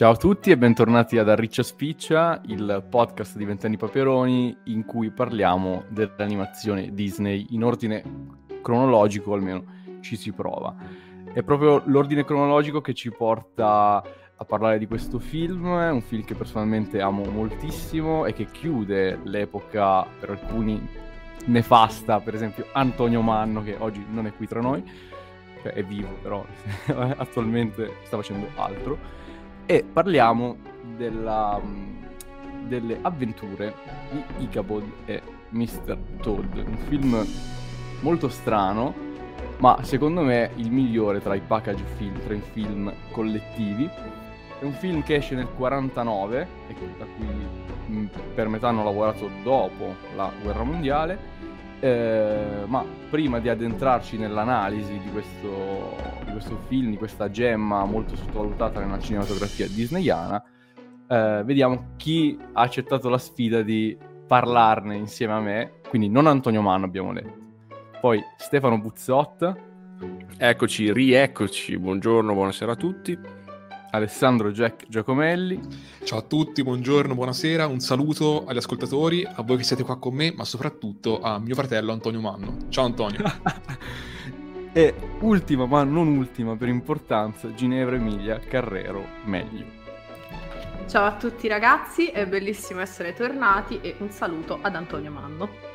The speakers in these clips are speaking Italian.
Ciao a tutti e bentornati ad Arriccia Spiccia, il podcast di Vent'anni Paperoni in cui parliamo dell'animazione Disney in ordine cronologico, almeno ci si prova. È proprio l'ordine cronologico che ci porta a parlare di questo film, un film che personalmente amo moltissimo e che chiude l'epoca per alcuni nefasta, per esempio Antonio Manno che oggi non è qui tra noi, cioè è vivo però attualmente sta facendo altro e parliamo della, delle avventure di Ichabod e Mr. Toad, un film molto strano, ma secondo me il migliore tra i package film, tra i film collettivi. È un film che esce nel 49 e da cui per metà hanno lavorato dopo la guerra mondiale eh, ma prima di addentrarci nell'analisi di questo, di questo, film, di questa gemma molto sottovalutata nella cinematografia disneyana, eh, vediamo chi ha accettato la sfida di parlarne insieme a me, quindi non Antonio Manno abbiamo letto, poi Stefano Buzzotta. Eccoci, rieccoci, buongiorno, buonasera a tutti. Alessandro Jack Giacomelli. Ciao a tutti, buongiorno, buonasera, un saluto agli ascoltatori, a voi che siete qua con me, ma soprattutto a mio fratello Antonio Manno. Ciao Antonio. e ultima, ma non ultima per importanza, Ginevra Emilia Carrero Meglio. Ciao a tutti ragazzi, è bellissimo essere tornati e un saluto ad Antonio Manno.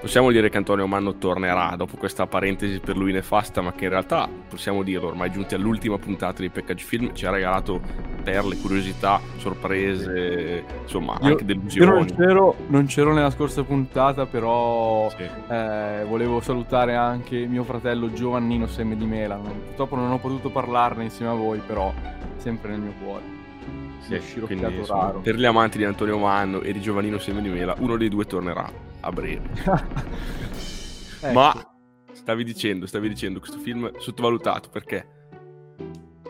Possiamo dire che Antonio Manno tornerà dopo questa parentesi per lui nefasta, ma che in realtà, possiamo dirlo, ormai giunti all'ultima puntata di Package Film, ci ha regalato perle, curiosità, sorprese, insomma, io, anche delusioni. Io non c'ero, non c'ero, nella scorsa puntata, però sì. eh, volevo salutare anche mio fratello Giovannino Semme di Mela. Purtroppo non ho potuto parlarne insieme a voi, però sempre nel mio cuore. Sì, quindi, insomma, per gli amanti di Antonio Manno e di Giovannino Semme di Mela, uno dei due tornerà a breve. ecco. Ma stavi dicendo, stavi dicendo, questo film sottovalutato, perché?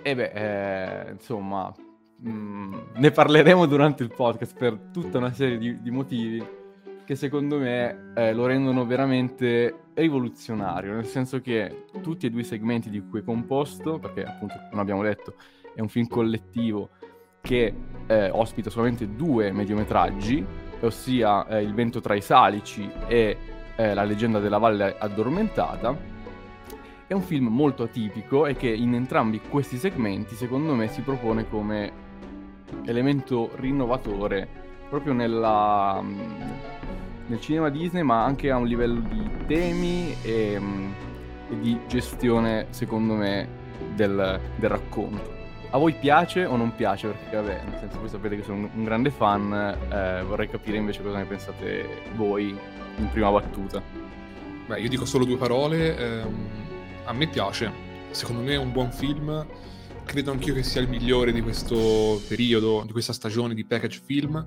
E eh beh, eh, insomma, mh, mm, ne parleremo durante il podcast per tutta una serie di, di motivi che secondo me eh, lo rendono veramente rivoluzionario, nel senso che tutti e due i segmenti di cui è composto, perché appunto, come abbiamo detto, è un film collettivo che eh, ospita solamente due mediometraggi, ossia eh, Il vento tra i salici e eh, La leggenda della valle addormentata. È un film molto atipico e che in entrambi questi segmenti secondo me si propone come elemento rinnovatore proprio nella, mm, nel cinema Disney ma anche a un livello di temi e, mm, e di gestione secondo me del, del racconto a voi piace o non piace? Perché vabbè, nel senso voi sapete che sono un grande fan, eh, vorrei capire invece cosa ne pensate voi in prima battuta. Beh, io dico solo due parole, ehm, a me piace, secondo me è un buon film, credo anch'io che sia il migliore di questo periodo, di questa stagione di package film.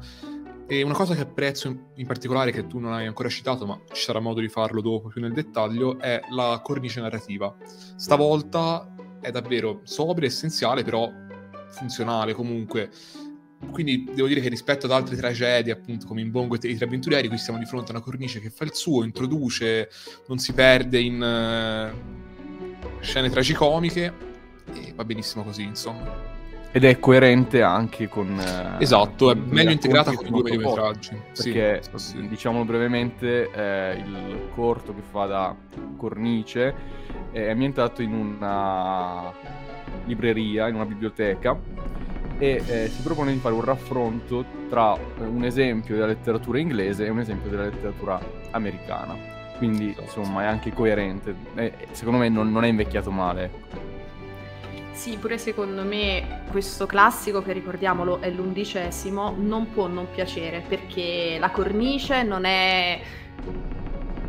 E una cosa che apprezzo in particolare, che tu non hai ancora citato, ma ci sarà modo di farlo dopo più nel dettaglio, è la cornice narrativa. Stavolta è davvero sobria, essenziale, però funzionale comunque. Quindi devo dire che rispetto ad altre tragedie, appunto come in Bongo e i tre avventurieri, qui siamo di fronte a una cornice che fa il suo, introduce, non si perde in uh, scene tragicomiche e va benissimo così, insomma. Ed è coerente anche con... Uh, esatto, è meglio integrata con i due mediometraggi. Perché, sì, sì. diciamolo brevemente, eh, il corto che fa da cornice è ambientato in una libreria, in una biblioteca e eh, si propone di fare un raffronto tra un esempio della letteratura inglese e un esempio della letteratura americana. Quindi, esatto. insomma, è anche coerente. E, secondo me non, non è invecchiato male. Sì, pure secondo me questo classico, che ricordiamolo è l'undicesimo, non può non piacere perché la cornice non è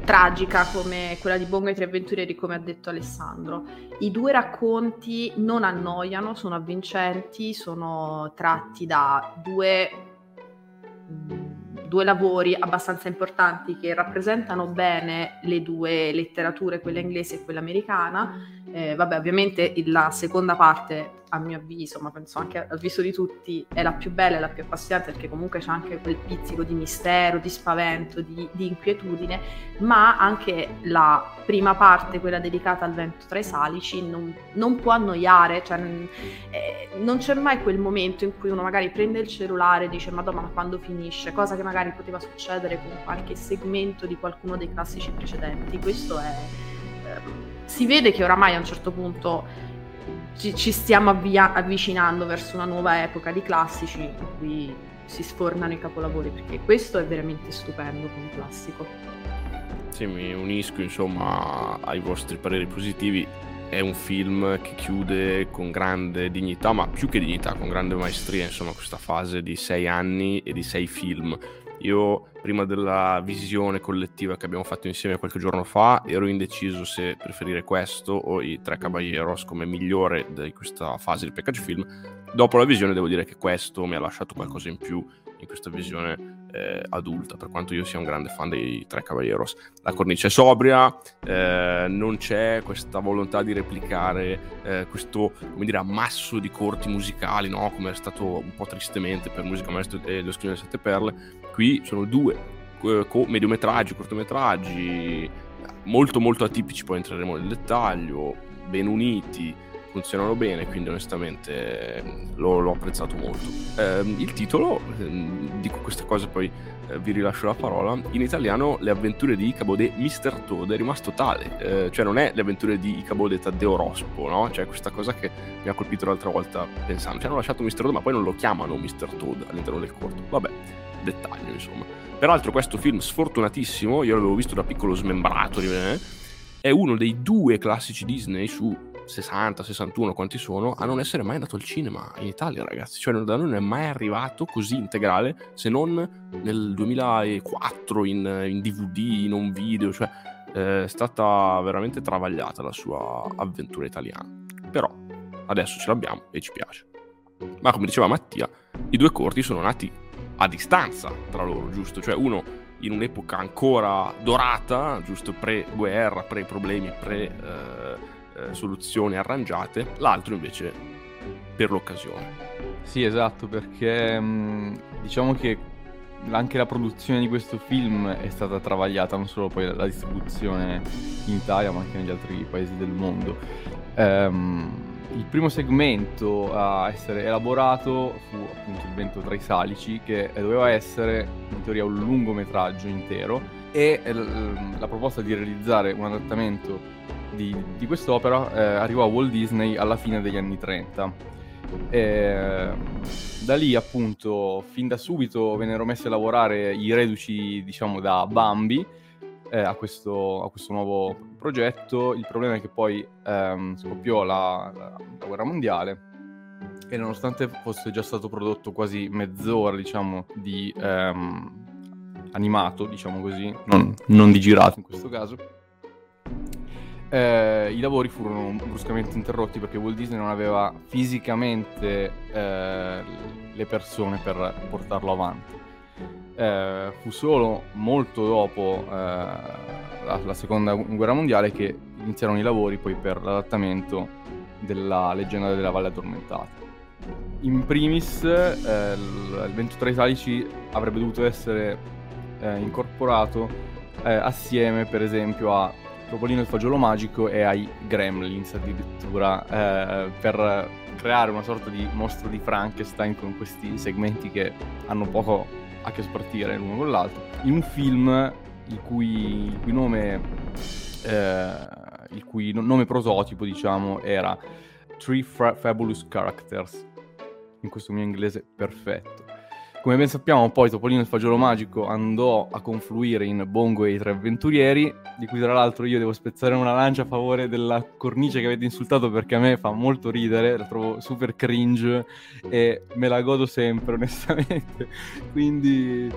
tragica come quella di Bongo e tre avventurieri, come ha detto Alessandro. I due racconti non annoiano, sono avvincenti, sono tratti da due, due lavori abbastanza importanti che rappresentano bene le due letterature, quella inglese e quella americana. Eh, vabbè, ovviamente la seconda parte a mio avviso, ma penso anche al viso di tutti, è la più bella e la più appassionante perché comunque c'è anche quel pizzico di mistero, di spavento, di, di inquietudine, ma anche la prima parte, quella dedicata al vento tra i salici, non, non può annoiare, cioè, eh, non c'è mai quel momento in cui uno magari prende il cellulare e dice madonna ma quando finisce, cosa che magari poteva succedere con qualche segmento di qualcuno dei classici precedenti. Questo è... Eh, si vede che oramai a un certo punto ci, ci stiamo avvia- avvicinando verso una nuova epoca di classici in cui si sfornano i capolavori, perché questo è veramente stupendo come classico. Sì, mi unisco insomma ai vostri pareri positivi. È un film che chiude con grande dignità, ma più che dignità, con grande maestria, insomma, questa fase di sei anni e di sei film io prima della visione collettiva che abbiamo fatto insieme qualche giorno fa ero indeciso se preferire questo o i Tre Caballeros come migliore di questa fase di package film. Dopo la visione devo dire che questo mi ha lasciato qualcosa in più in questa visione eh, adulta, per quanto io sia un grande fan dei Tre Caballeros. La cornice è sobria, eh, non c'è questa volontà di replicare eh, questo, come dire, ammasso di corti musicali, no? come è stato un po' tristemente per Musica Maestro e Lo Scrivere Sette Perle. Qui sono due eh, co- mediometraggi, cortometraggi, molto molto atipici, poi entreremo nel dettaglio, ben uniti, funzionano bene, quindi onestamente l'ho, l'ho apprezzato molto. Eh, il titolo, eh, dico queste cose poi eh, vi rilascio la parola, in italiano Le avventure di Icabode Mr. Toad è rimasto tale, eh, cioè non è Le avventure di Icabode Taddeo Rospo, no? Cioè questa cosa che mi ha colpito l'altra volta pensando, ci hanno lasciato Mr. Toad ma poi non lo chiamano Mr. Toad all'interno del corto, vabbè, dettaglio insomma. Peraltro questo film sfortunatissimo, io l'avevo visto da piccolo smembrato, eh, è uno dei due classici Disney su 60, 61, quanti sono, a non essere mai andato al cinema in Italia, ragazzi. Cioè, da noi non è mai arrivato così integrale, se non nel 2004 in, in DVD, in un video. Cioè, è stata veramente travagliata la sua avventura italiana. Però, adesso ce l'abbiamo e ci piace. Ma come diceva Mattia, i due corti sono nati a distanza tra loro, giusto? Cioè, uno in un'epoca ancora dorata, giusto pre-guerra, pre-problemi, pre... Eh, eh, arrangiate, l'altro invece per l'occasione. Sì, esatto, perché mm, diciamo che anche la produzione di questo film è stata travagliata, non solo poi la distribuzione in Italia, ma anche negli altri paesi del mondo. Um, il primo segmento a essere elaborato fu appunto il vento tra i salici, che doveva essere in teoria un lungometraggio intero, e la proposta di realizzare un adattamento di, di quest'opera eh, arrivò a Walt Disney alla fine degli anni 30. E, da lì appunto fin da subito vennero messi a lavorare i reduci diciamo da Bambi eh, a, questo, a, questo, nuovo progetto il problema è che poi ehm, scoppiò la, la, la, guerra mondiale e nonostante fosse già stato prodotto quasi mezz'ora diciamo di ehm, animato diciamo così non, non di girato in questo caso eh, i lavori furono bruscamente interrotti perché Walt Disney non aveva fisicamente eh, le persone per portarlo avanti. Eh, fu solo molto dopo eh, la, la, seconda guerra mondiale che iniziarono i lavori poi per l'adattamento della leggenda della Valle Addormentata. In primis, eh, il, vento tra i salici avrebbe dovuto essere eh, incorporato assieme, per esempio, a Topolino il fagiolo magico e ai Gremlins addirittura eh, per creare una sorta di mostro di Frankenstein con questi segmenti che hanno poco a che spartire l'uno con l'altro. In un film il cui, il cui nome eh, il cui nome prototipo diciamo era Three Fabulous Characters. In questo mio inglese perfetto come ben sappiamo, poi Topolino il fagiolo magico andò a confluire in Bongo e i tre avventurieri, di cui tra l'altro io devo spezzare una lancia a favore della cornice che avete insultato perché a me fa molto ridere, la trovo super cringe e me la godo sempre, onestamente. Quindi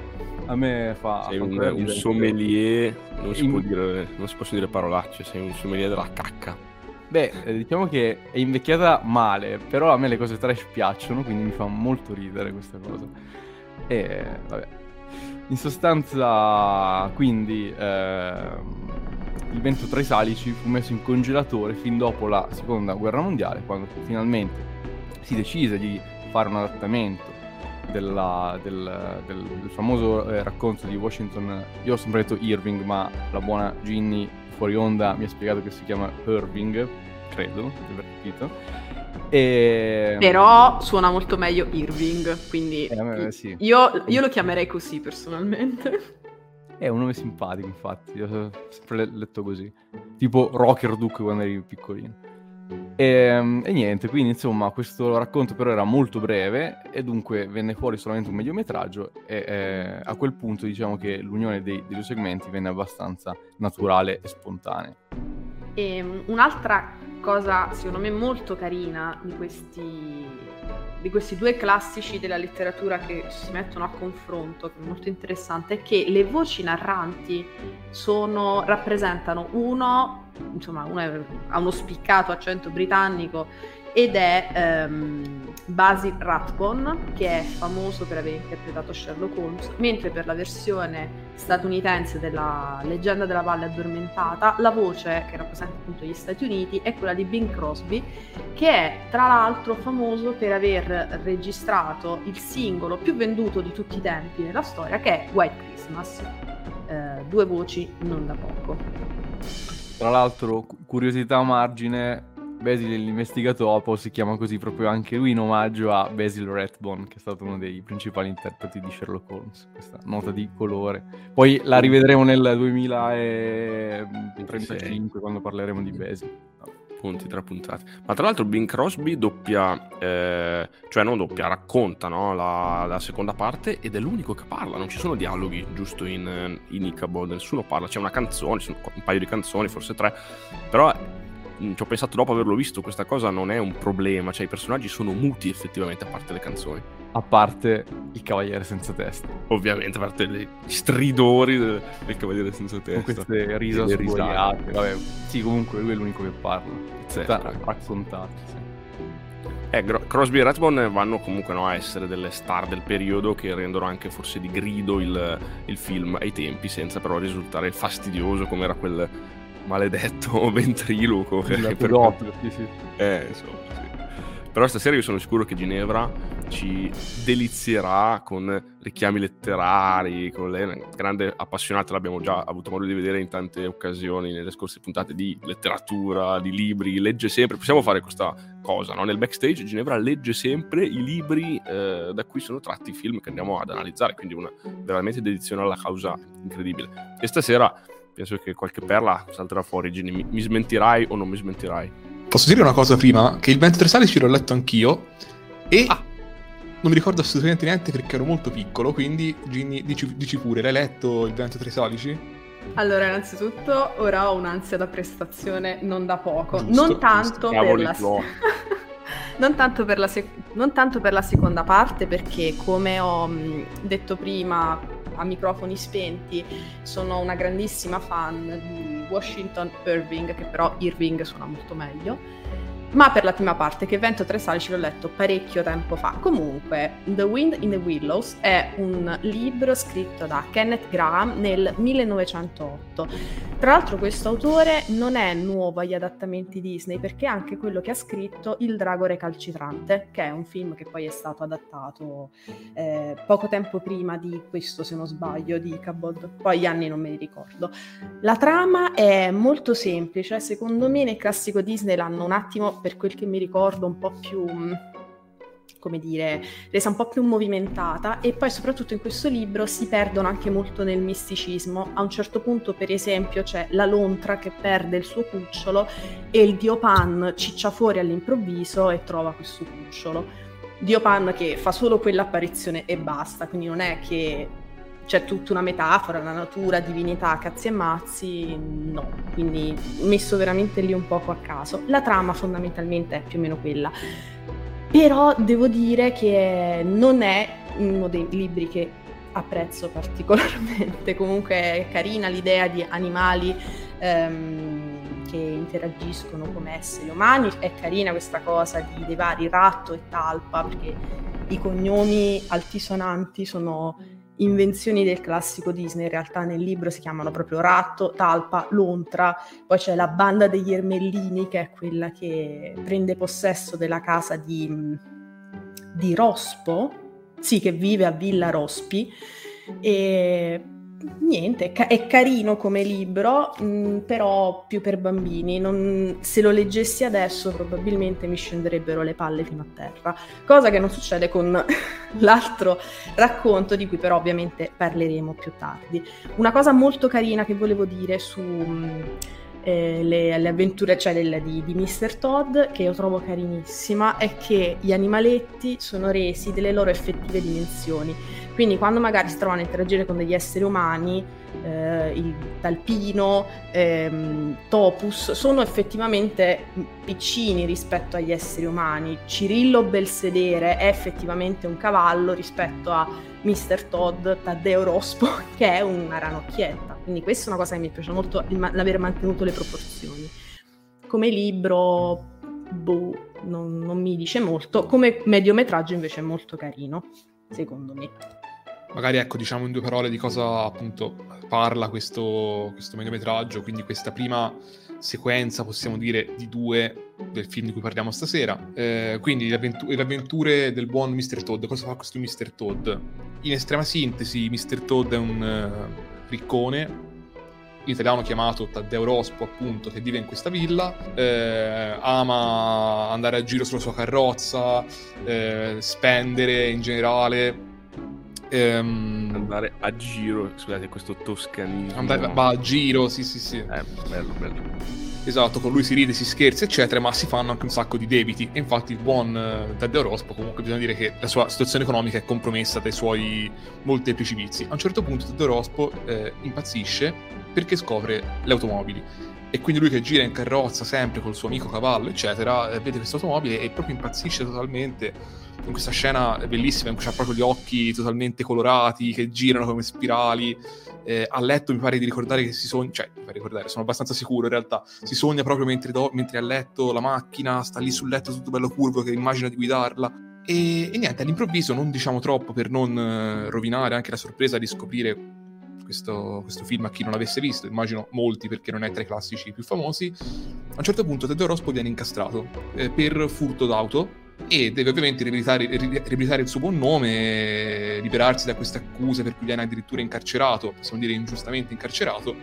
a me fa. Sei fa un, un sommelier, non si, in... dire, non si possono dire parolacce, sei un sommelier della cacca. Beh, eh, diciamo che è invecchiata male, però a me le cose trash piacciono, quindi mi fa molto ridere questa cosa. E vabbè. In sostanza, quindi, eh, il vento tra i salici fu messo in congelatore fin dopo la seconda guerra mondiale, quando finalmente si decise di fare un adattamento della, del, del, del, famoso eh, racconto di Washington. Io ho sempre detto Irving, ma la buona Ginny fuori onda mi ha spiegato che si chiama Irving, credo di aver capito. E... Però suona molto meglio Irving, quindi eh, sì. io, io, lo chiamerei così personalmente. È un nome simpatico, infatti, io ho sempre letto così. Tipo Rocker Duke quando eri piccolino. E, ehm, e, niente, quindi insomma questo racconto però era molto breve e dunque venne fuori solamente un mediometraggio e eh, a quel punto diciamo che l'unione dei, dei due segmenti venne abbastanza naturale e spontanea. E ehm, un'altra cosa secondo me molto carina di questi, di questi due classici della letteratura che si mettono a confronto, che è molto interessante, è che le voci narranti sono, rappresentano uno, insomma, uno ha uno spiccato accento britannico ed è um, Basil Rathbone che è famoso per aver interpretato Sherlock Holmes mentre per la versione statunitense della leggenda della valle addormentata la voce che rappresenta appunto gli Stati Uniti è quella di Bing Crosby che è tra l'altro famoso per aver registrato il singolo più venduto di tutti i tempi nella storia che è White Christmas. Eh, due voci non da poco. Tra l'altro curiosità a margine Basil l'investigatopo si chiama così proprio anche lui in omaggio a Basil Rathbone, che è stato uno dei principali interpreti di Sherlock Holmes. Questa nota di colore. Poi la rivedremo nel 2035 quando parleremo di Basil. Punti tra puntate. Ma tra l'altro Bing Crosby doppia, eh, cioè non doppia, racconta no? la, la, seconda parte ed è l'unico che parla, non ci sono dialoghi giusto in, in Ichabod, nessuno parla, c'è una canzone, un paio di canzoni, forse tre, però Mm, ci ho pensato dopo averlo visto, questa cosa non è un problema, cioè i personaggi sono muti effettivamente a parte le canzoni. A parte il Cavaliere senza testa. Ovviamente, a parte gli stridori del, del Cavaliere senza testa. Con queste risa sboiate, vabbè. Sì, comunque lui è l'unico che parla. Sta raccontato, sì. Eh, Crosby e Rathbone vanno comunque no, a essere delle star del periodo che rendono anche forse di grido il, il film ai tempi, senza però risultare fastidioso come era quel maledetto ventriloquo. Per... Pedofilo, sì, sì. Eh, insomma, sì. Però stasera io sono sicuro che Ginevra ci delizierà con richiami letterari, con lei una grande appassionata, l'abbiamo già avuto modo di vedere in tante occasioni nelle scorse puntate di letteratura, di libri, legge sempre, possiamo fare questa cosa, no? nel backstage Ginevra legge sempre i libri eh, da cui sono tratti i film che andiamo ad analizzare, quindi una veramente dedizione alla causa incredibile. E stasera penso che qualche perla salterà fuori. Gini, mi, mi, smentirai o non mi smentirai? Posso dire una cosa prima? Che il 23 Salici l'ho letto anch'io e ah. non mi ricordo assolutamente niente perché ero molto piccolo, quindi Ginny, dici, dici pure, l'hai letto il 23 Salici? Allora, innanzitutto, ora ho un'ansia da prestazione non da poco. Giusto, non tanto la... non, tanto per la sec- non tanto per la seconda parte, perché come ho mh, detto prima, a microfoni spenti, sono una grandissima fan di Washington Irving, che però Irving suona molto meglio ma per la prima parte, che Vento Tre Sali ce l'ho letto parecchio tempo fa. Comunque, The Wind in the Willows è un libro scritto da Kenneth Graham nel 1908. Tra l'altro questo autore non è nuovo agli adattamenti Disney perché è anche quello che ha scritto Il drago recalcitrante, che è un film che poi è stato adattato eh, poco tempo prima di questo, se non sbaglio, di Cabot. Poi gli anni non me li ricordo. La trama è molto semplice, secondo me nel classico Disney l'hanno un attimo per quel che mi ricordo, un po' più mm, come dire, resa un po' più movimentata e poi soprattutto in questo libro si perdono anche molto nel misticismo. A un certo punto, per esempio, c'è la lontra che perde il suo cucciolo e il dio Pan ciccia fuori all'improvviso e trova questo cucciolo. Dio Pan che fa solo quell'apparizione e basta, quindi non è che c'è tutta una metafora, la natura, divinità, cazzi e mazzi, no, quindi messo veramente lì un poco a caso. La trama fondamentalmente è più o meno quella, però devo dire che non è uno dei libri che apprezzo particolarmente, comunque è carina l'idea di animali ehm, che interagiscono come esseri umani, è carina questa cosa di, dei vari ratto e talpa, perché i cognomi altisonanti sono invenzioni del classico Disney, in realtà nel libro si chiamano proprio Ratto, Talpa, Lontra, poi c'è la banda degli Ermellini che è quella che prende possesso della casa di, di Rospo, sì, che vive a Villa Rospi, e niente, è, ca- è carino come libro, mh, mm, però più per bambini. Non, se lo leggessi adesso probabilmente mi scenderebbero le palle fino a terra, cosa che non succede con l'altro racconto di cui però ovviamente parleremo più tardi. Una cosa molto carina che volevo dire su... Mh, mm, eh, le, le, avventure cioè del, di, di Mr. Todd, che io trovo carinissima, è che gli animaletti sono resi delle loro effettive dimensioni. Quindi quando magari si trovano a interagire con degli esseri umani, eh, il talpino, ehm, topus, sono effettivamente piccini rispetto agli esseri umani. Cirillo Belsedere è effettivamente un cavallo rispetto a Mr. Todd Taddeo Rospo, che è una ranocchietta. Quindi questa è una cosa che mi piace molto, l'aver mantenuto le proporzioni. Come libro, boh, non, non mi dice molto. Come mediometraggio invece è molto carino, secondo me. Magari ecco, diciamo in due parole di cosa appunto parla questo, questo mediometraggio, quindi questa prima sequenza, possiamo dire, di due del film di cui parliamo stasera. Eh, quindi le, avventu- le, avventure del buon Mr. Todd. Cosa fa questo Mr. Todd? In estrema sintesi, Mr. Todd è un uh, riccone, in italiano chiamato Taddeo Rospo, appunto, che vive in questa villa, eh, ama andare a giro sulla sua carrozza, eh, spendere in generale. Ehm... Andare a giro, scusate, questo toscanismo. Andare, va a giro, sì, sì, sì. Eh, bello, bello. Esatto, con lui si ride, si scherza, eccetera, ma si fanno anche un sacco di debiti. E infatti il buon uh, Taddeo Rospo, comunque bisogna dire che la sua situazione economica è compromessa dai suoi molteplici vizi. A un certo punto Taddeo Rospo eh, impazzisce perché scopre le automobili. E quindi lui che gira in carrozza sempre col suo amico cavallo, eccetera, eh, vede questa automobile e proprio impazzisce totalmente in questa scena bellissima in cui ha proprio gli occhi totalmente colorati che girano come spirali eh, a letto mi pare di ricordare che si sogna, cioè mi pare di ricordare, sono abbastanza sicuro in realtà, si sogna proprio mentre, do, mentre a letto la macchina, sta lì sul letto tutto bello curvo che immagina di guidarla. E, e niente, all'improvviso, non diciamo troppo per non eh, rovinare anche la sorpresa di scoprire questo, questo, film a chi non l'avesse visto, immagino molti perché non è tra i classici più famosi, a un certo punto Ted Rospo viene incastrato eh, per furto d'auto e deve ovviamente riabilitare, riabilitare, il suo buon nome, liberarsi da queste accuse per cui viene addirittura incarcerato, possiamo dire ingiustamente incarcerato,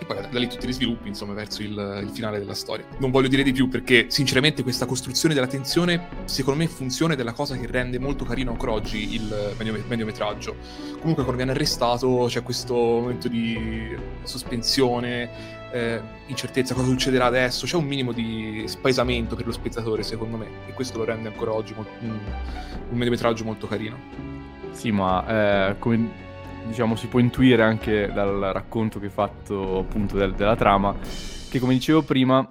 e poi da lì tutti gli sviluppi, insomma, verso il, il, finale della storia. Non voglio dire di più perché, sinceramente, questa costruzione della tensione, secondo me, funziona ed è la cosa che rende molto carino ancora oggi il mediometraggio. Comunque, quando viene arrestato c'è questo momento di sospensione, eh, incertezza, cosa succederà adesso, c'è un minimo di spaesamento per lo spettatore secondo me e questo lo rende ancora oggi mo- un, un mediometraggio molto carino. Sì, ma eh, come diciamo si può intuire anche dal racconto che hai fatto appunto del, della trama, che come dicevo prima,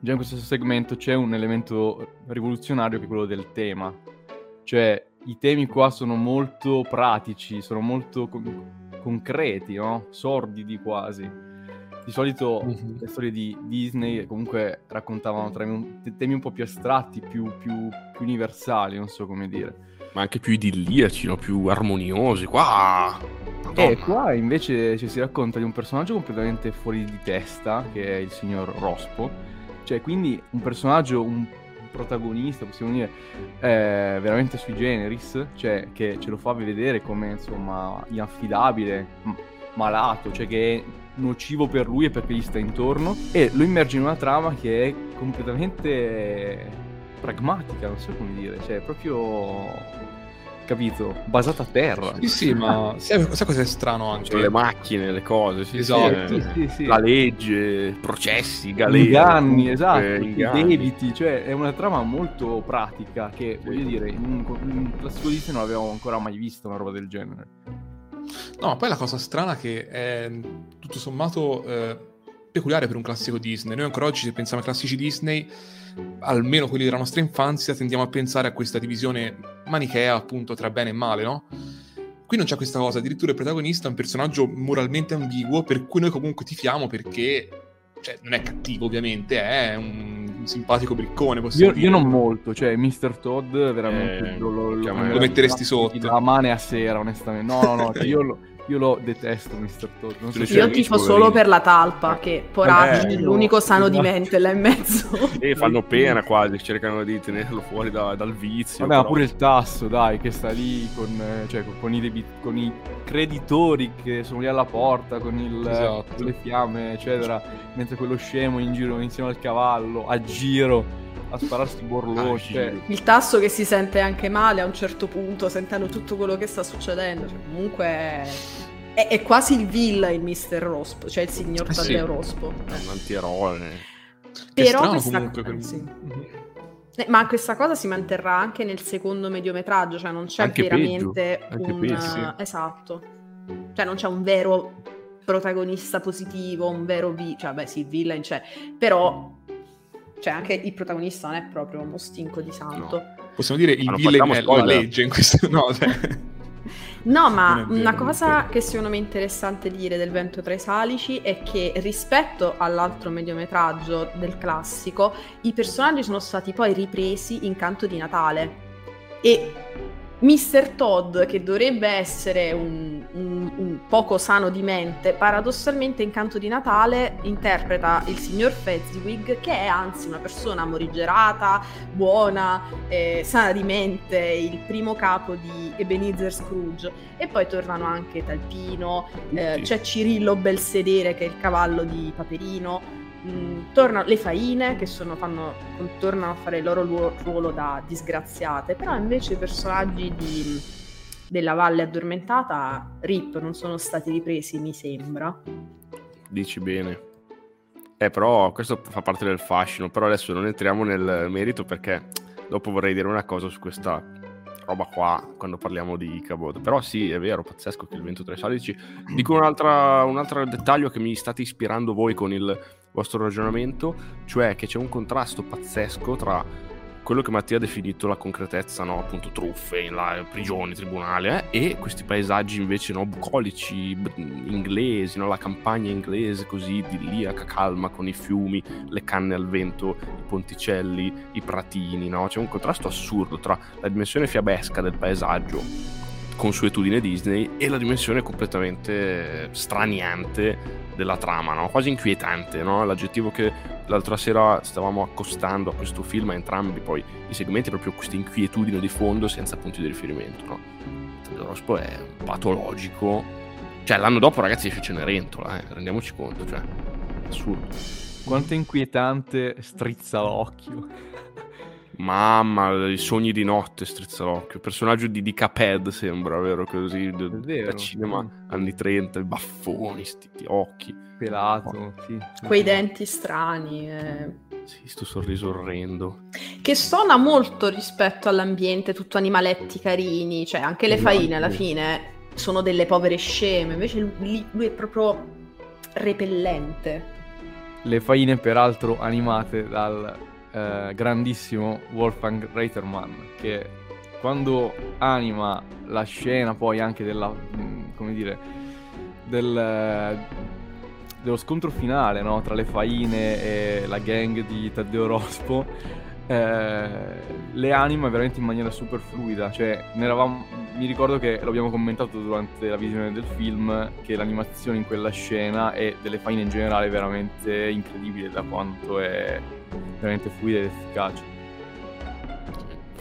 già in questo segmento c'è un elemento rivoluzionario che è quello del tema, cioè i temi qua sono molto pratici, sono molto con- concreti, no? sordidi quasi di solito mm-hmm. le storie di Disney comunque raccontavano temi un po' più astratti, più, più, più, universali, non so come dire. Ma anche più idilliaci, no? più armoniosi. Qua! E eh, qua invece ci si racconta di un personaggio completamente fuori di testa, che è il signor Rospo. Cioè, quindi un personaggio, un protagonista, possiamo dire, eh, veramente sui generis, cioè che ce lo fa vedere come, insomma, inaffidabile, malato, cioè che nocivo per lui e perché gli sta intorno e lo immerge in una trama che è completamente pragmatica, non so come dire, cioè proprio capito? Basata a terra. Sì, sì, ma sai, sai cosa è strano anche? Cioè, le macchine, le cose, sì, esatto. sì, sì, sì, la legge, processi, galere. Inganni, esatto, inganni. debiti, cioè è una trama molto pratica che, voglio dire, in un, in un classico Disney non avevo ancora mai visto una roba del genere. No, ma poi la cosa strana è che è tutto sommato eh, peculiare per un classico Disney. Noi ancora oggi, se pensiamo ai classici Disney, almeno quelli della nostra infanzia, tendiamo a pensare a questa divisione manichea, appunto, tra bene e male, no? Qui non c'è questa cosa, addirittura il protagonista è un personaggio moralmente ambiguo, per cui noi comunque tifiamo perché cioè, non è cattivo ovviamente, è un, un simpatico briccone. Io, io, non molto, cioè Mr. Todd veramente eh, lo, lo, lo, lo, metteresti sotto. La mane a sera, onestamente. No, no, no, cioè, io Io lo detesto, Mr. Todd. Non so Io tifo solo per la talpa, che poraccio, Eh, l'unico sano di esatto. mente là in mezzo. E fanno pena quasi, cercano di tenerlo fuori da- dal vizio. Vabbè, ma pure il tasso, dai, che sta lì con, eh, cioè, con- con i, debi- con i creditori che sono lì alla porta, con, il, Esatto. con le fiamme, eccetera, mentre quello scemo in giro insieme al cavallo, a giro, a spararsi borloni. A cioè, giro. Il tasso che si sente anche male a un certo punto, sentendo tutto quello che sta succedendo. Cioè, comunque è, è quasi il villain il Mr. Rospo, cioè il signor Eh sì. Taddeo Rospo. È un antieroe. Che Però strano questa- comunque. per- sì. Eh, ma questa cosa si manterrà anche nel secondo mediometraggio, cioè non c'è Anche veramente un... peggio, sì. Esatto. Cioè non c'è un vero protagonista positivo, un vero vi... Cioè, beh sì, il villain c'è, però... Cioè anche il protagonista non è proprio uno stinco di santo. Possiamo dire il non villain è la legge in questo... No, cioè... No, ma vero, una cosa che secondo me è interessante dire del Vento tra i Salici è che rispetto all'altro mediometraggio del classico, i personaggi sono stati poi ripresi in Canto di Natale. E Mr. Todd, che dovrebbe essere un, un- un poco sano di mente, paradossalmente in Canto di Natale interpreta il signor Fezziwig, che è anzi una persona morigerata, buona, eh, sana di mente, il primo capo di Ebenezer Scrooge. E poi tornano anche Talpino, eh, c'è Cirillo Belsedere che è il cavallo di Paperino. Mm, tornano le faine che sono, fanno, tornano a fare il loro ruolo da disgraziate, però invece i personaggi di- della Valle Addormentata, RIP, non sono stati ripresi, mi sembra. Dici bene. Eh, però questo fa parte del fascino. Però adesso non entriamo nel merito perché dopo vorrei dire una cosa su questa roba qua quando parliamo di Icabod. Però sì, è vero, pazzesco che il vento tra i salici. Dico un altro dettaglio che mi state ispirando voi con il vostro ragionamento, cioè che c'è un contrasto pazzesco tra quello che Mattia ha definito la concretezza, no? appunto truffe, la, prigioni, tribunali, eh, e questi paesaggi invece no? bucolici, b- inglesi, no? la campagna inglese così idilliaca, calma, con i fiumi, le canne al vento, i ponticelli, i pratini, no? c'è un contrasto assurdo tra la dimensione fiabesca del paesaggio, consuetudine Disney, e la dimensione completamente straniante della trama, no? quasi inquietante, no? l'aggettivo che l'altra sera stavamo accostando a questo film a entrambi poi i segmenti proprio questa inquietudine di fondo senza punti di riferimento no? Rospo è patologico cioè l'anno dopo ragazzi esce Cenerentola eh? rendiamoci conto cioè assurdo quanto inquietante strizza l'occhio. Mamma i sogni di notte strizza l'occhio personaggio di, di Caped sembra vero così d- vero. da cinema anni 30 i baffoni sti occhi Pelato, sì. Quei denti strani, eh, sì, sto sorriso orrendo che stona molto rispetto all'ambiente, tutto animaletti carini, cioè anche le Esatto. faine alla fine sono delle povere sceme, invece lui, lui è proprio repellente. Le faine peraltro animate dal eh, grandissimo Wolfgang Reitermann che quando anima la scena poi anche della mh, come dire del, dello scontro finale no? tra le faine e la gang di Taddeo Rospo eh, le anima veramente in maniera super fluida cioè mi ricordo che l'abbiamo commentato durante la visione del film che l'animazione in quella scena e delle faine in generale è veramente incredibile da quanto è veramente fluida ed efficace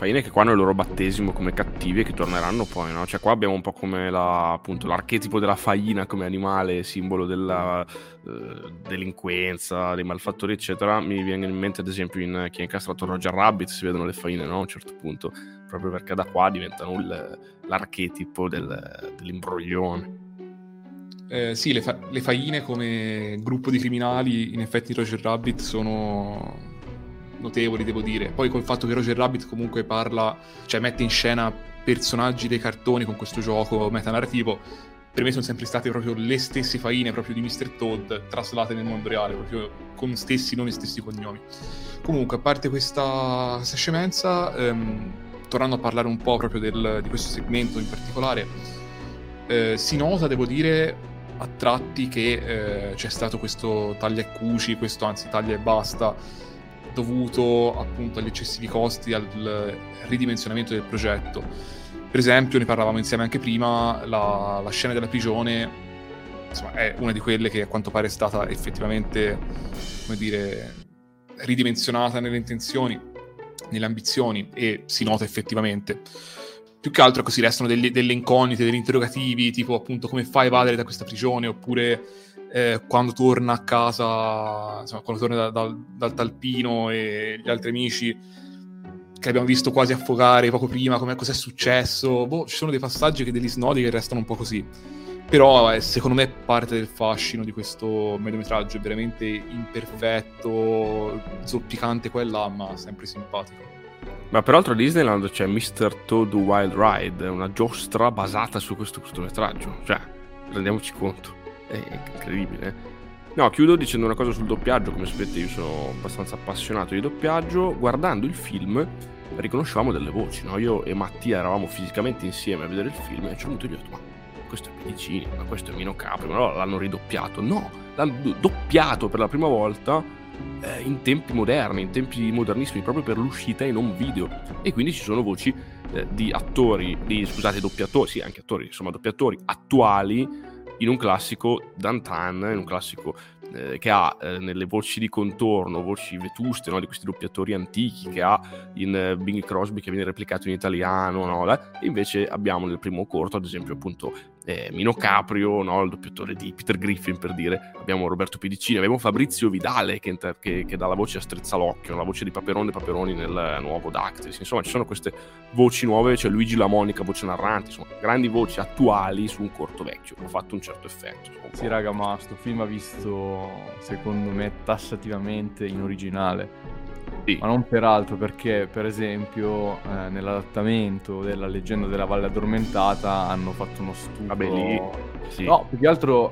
Faine che qua hanno il loro battesimo come cattivi e che torneranno poi, no? Cioè qua abbiamo un po' come la, appunto, l'archetipo della faina come animale, simbolo della eh, delinquenza, dei malfattori, eccetera. Mi viene in mente ad esempio in chi ha incastrato Roger Rabbit si vedono le faine, no? A un certo punto, proprio perché da qua diventano il- l'archetipo del- dell'imbroglione. Eh, sì, le, fa- le faine come gruppo di criminali, in effetti Roger Rabbit sono notevoli, devo dire. Poi col fatto che Roger Rabbit comunque parla, cioè mette in scena personaggi dei cartoni con questo gioco metanarrativo, per me sono sempre state proprio le stesse faine proprio di Mr. Todd traslate nel mondo reale, proprio con stessi nomi e stessi cognomi. Comunque, a parte questa, questa scemenza, ehm, tornando a parlare un po' proprio del- di questo segmento in particolare, eh, si nota, devo dire, a tratti che eh, c'è stato questo taglia e cuci, questo anzi taglia e basta, dovuto appunto agli eccessivi costi, al ridimensionamento del progetto. Per esempio, ne parlavamo insieme anche prima, la, la scena della prigione insomma, è una di quelle che a quanto pare è stata effettivamente, come dire, ridimensionata nelle intenzioni, nelle ambizioni e si nota effettivamente. Più che altro così restano delle, delle incognite, degli interrogativi, tipo appunto come fai a evadere da questa prigione, oppure eh, quando torna a casa, insomma, quando torna da, da, dal talpino e gli altri amici che abbiamo visto quasi affogare poco prima, come cosa è successo. Boh, ci sono dei passaggi che degli snodi che restano un po' così. Però eh, secondo me parte del fascino di questo mediometraggio è veramente imperfetto, zoppicante qua e là, ma sempre simpatico. Ma peraltro a Disneyland c'è Mr. Toad Wild Ride, una giostra basata su questo cortometraggio. Cioè, rendiamoci conto, è incredibile. No, chiudo dicendo una cosa sul doppiaggio, come sapete io sono abbastanza appassionato di doppiaggio, guardando il film riconoscevamo delle voci, no? Io e Mattia eravamo fisicamente insieme a vedere il film e a un certo punto gli ho detto ma questo è Pedicini, ma questo è Mino Capri, ma allora l'hanno ridoppiato. No, l'hanno doppiato per la prima volta eh, in tempi moderni, in tempi modernissimi, proprio per l'uscita e non video. E quindi ci sono voci eh, di attori, di, scusate, doppiatori, sì, anche attori, insomma, doppiatori attuali in un classico d'antan, in un classico eh, che ha eh, nelle voci di contorno, voci vetuste no? di questi doppiatori antichi che ha in eh, Bing Crosby che viene replicato in italiano, no? e invece abbiamo nel primo corto ad esempio appunto eh, Mino Caprio, no? il doppiatore di Peter Griffin per dire, abbiamo Roberto Pedicini, abbiamo Fabrizio Vidale che, inter- che, che dà la voce a Strezzalocchio, la voce di Paperone Paperoni nel nuovo Dactyls, insomma ci sono queste voci nuove, c'è Luigi La Monica, voce narrante, insomma grandi voci attuali su un corto vecchio, ha fatto un certo effetto. Sì raga, ma sto film ha visto secondo me tassativamente in originale sì. Ma non per altro, perché per esempio eh, nell'adattamento della leggenda della Valle Addormentata hanno fatto uno studio. Vabbè, lì. Sì. No, più che altro,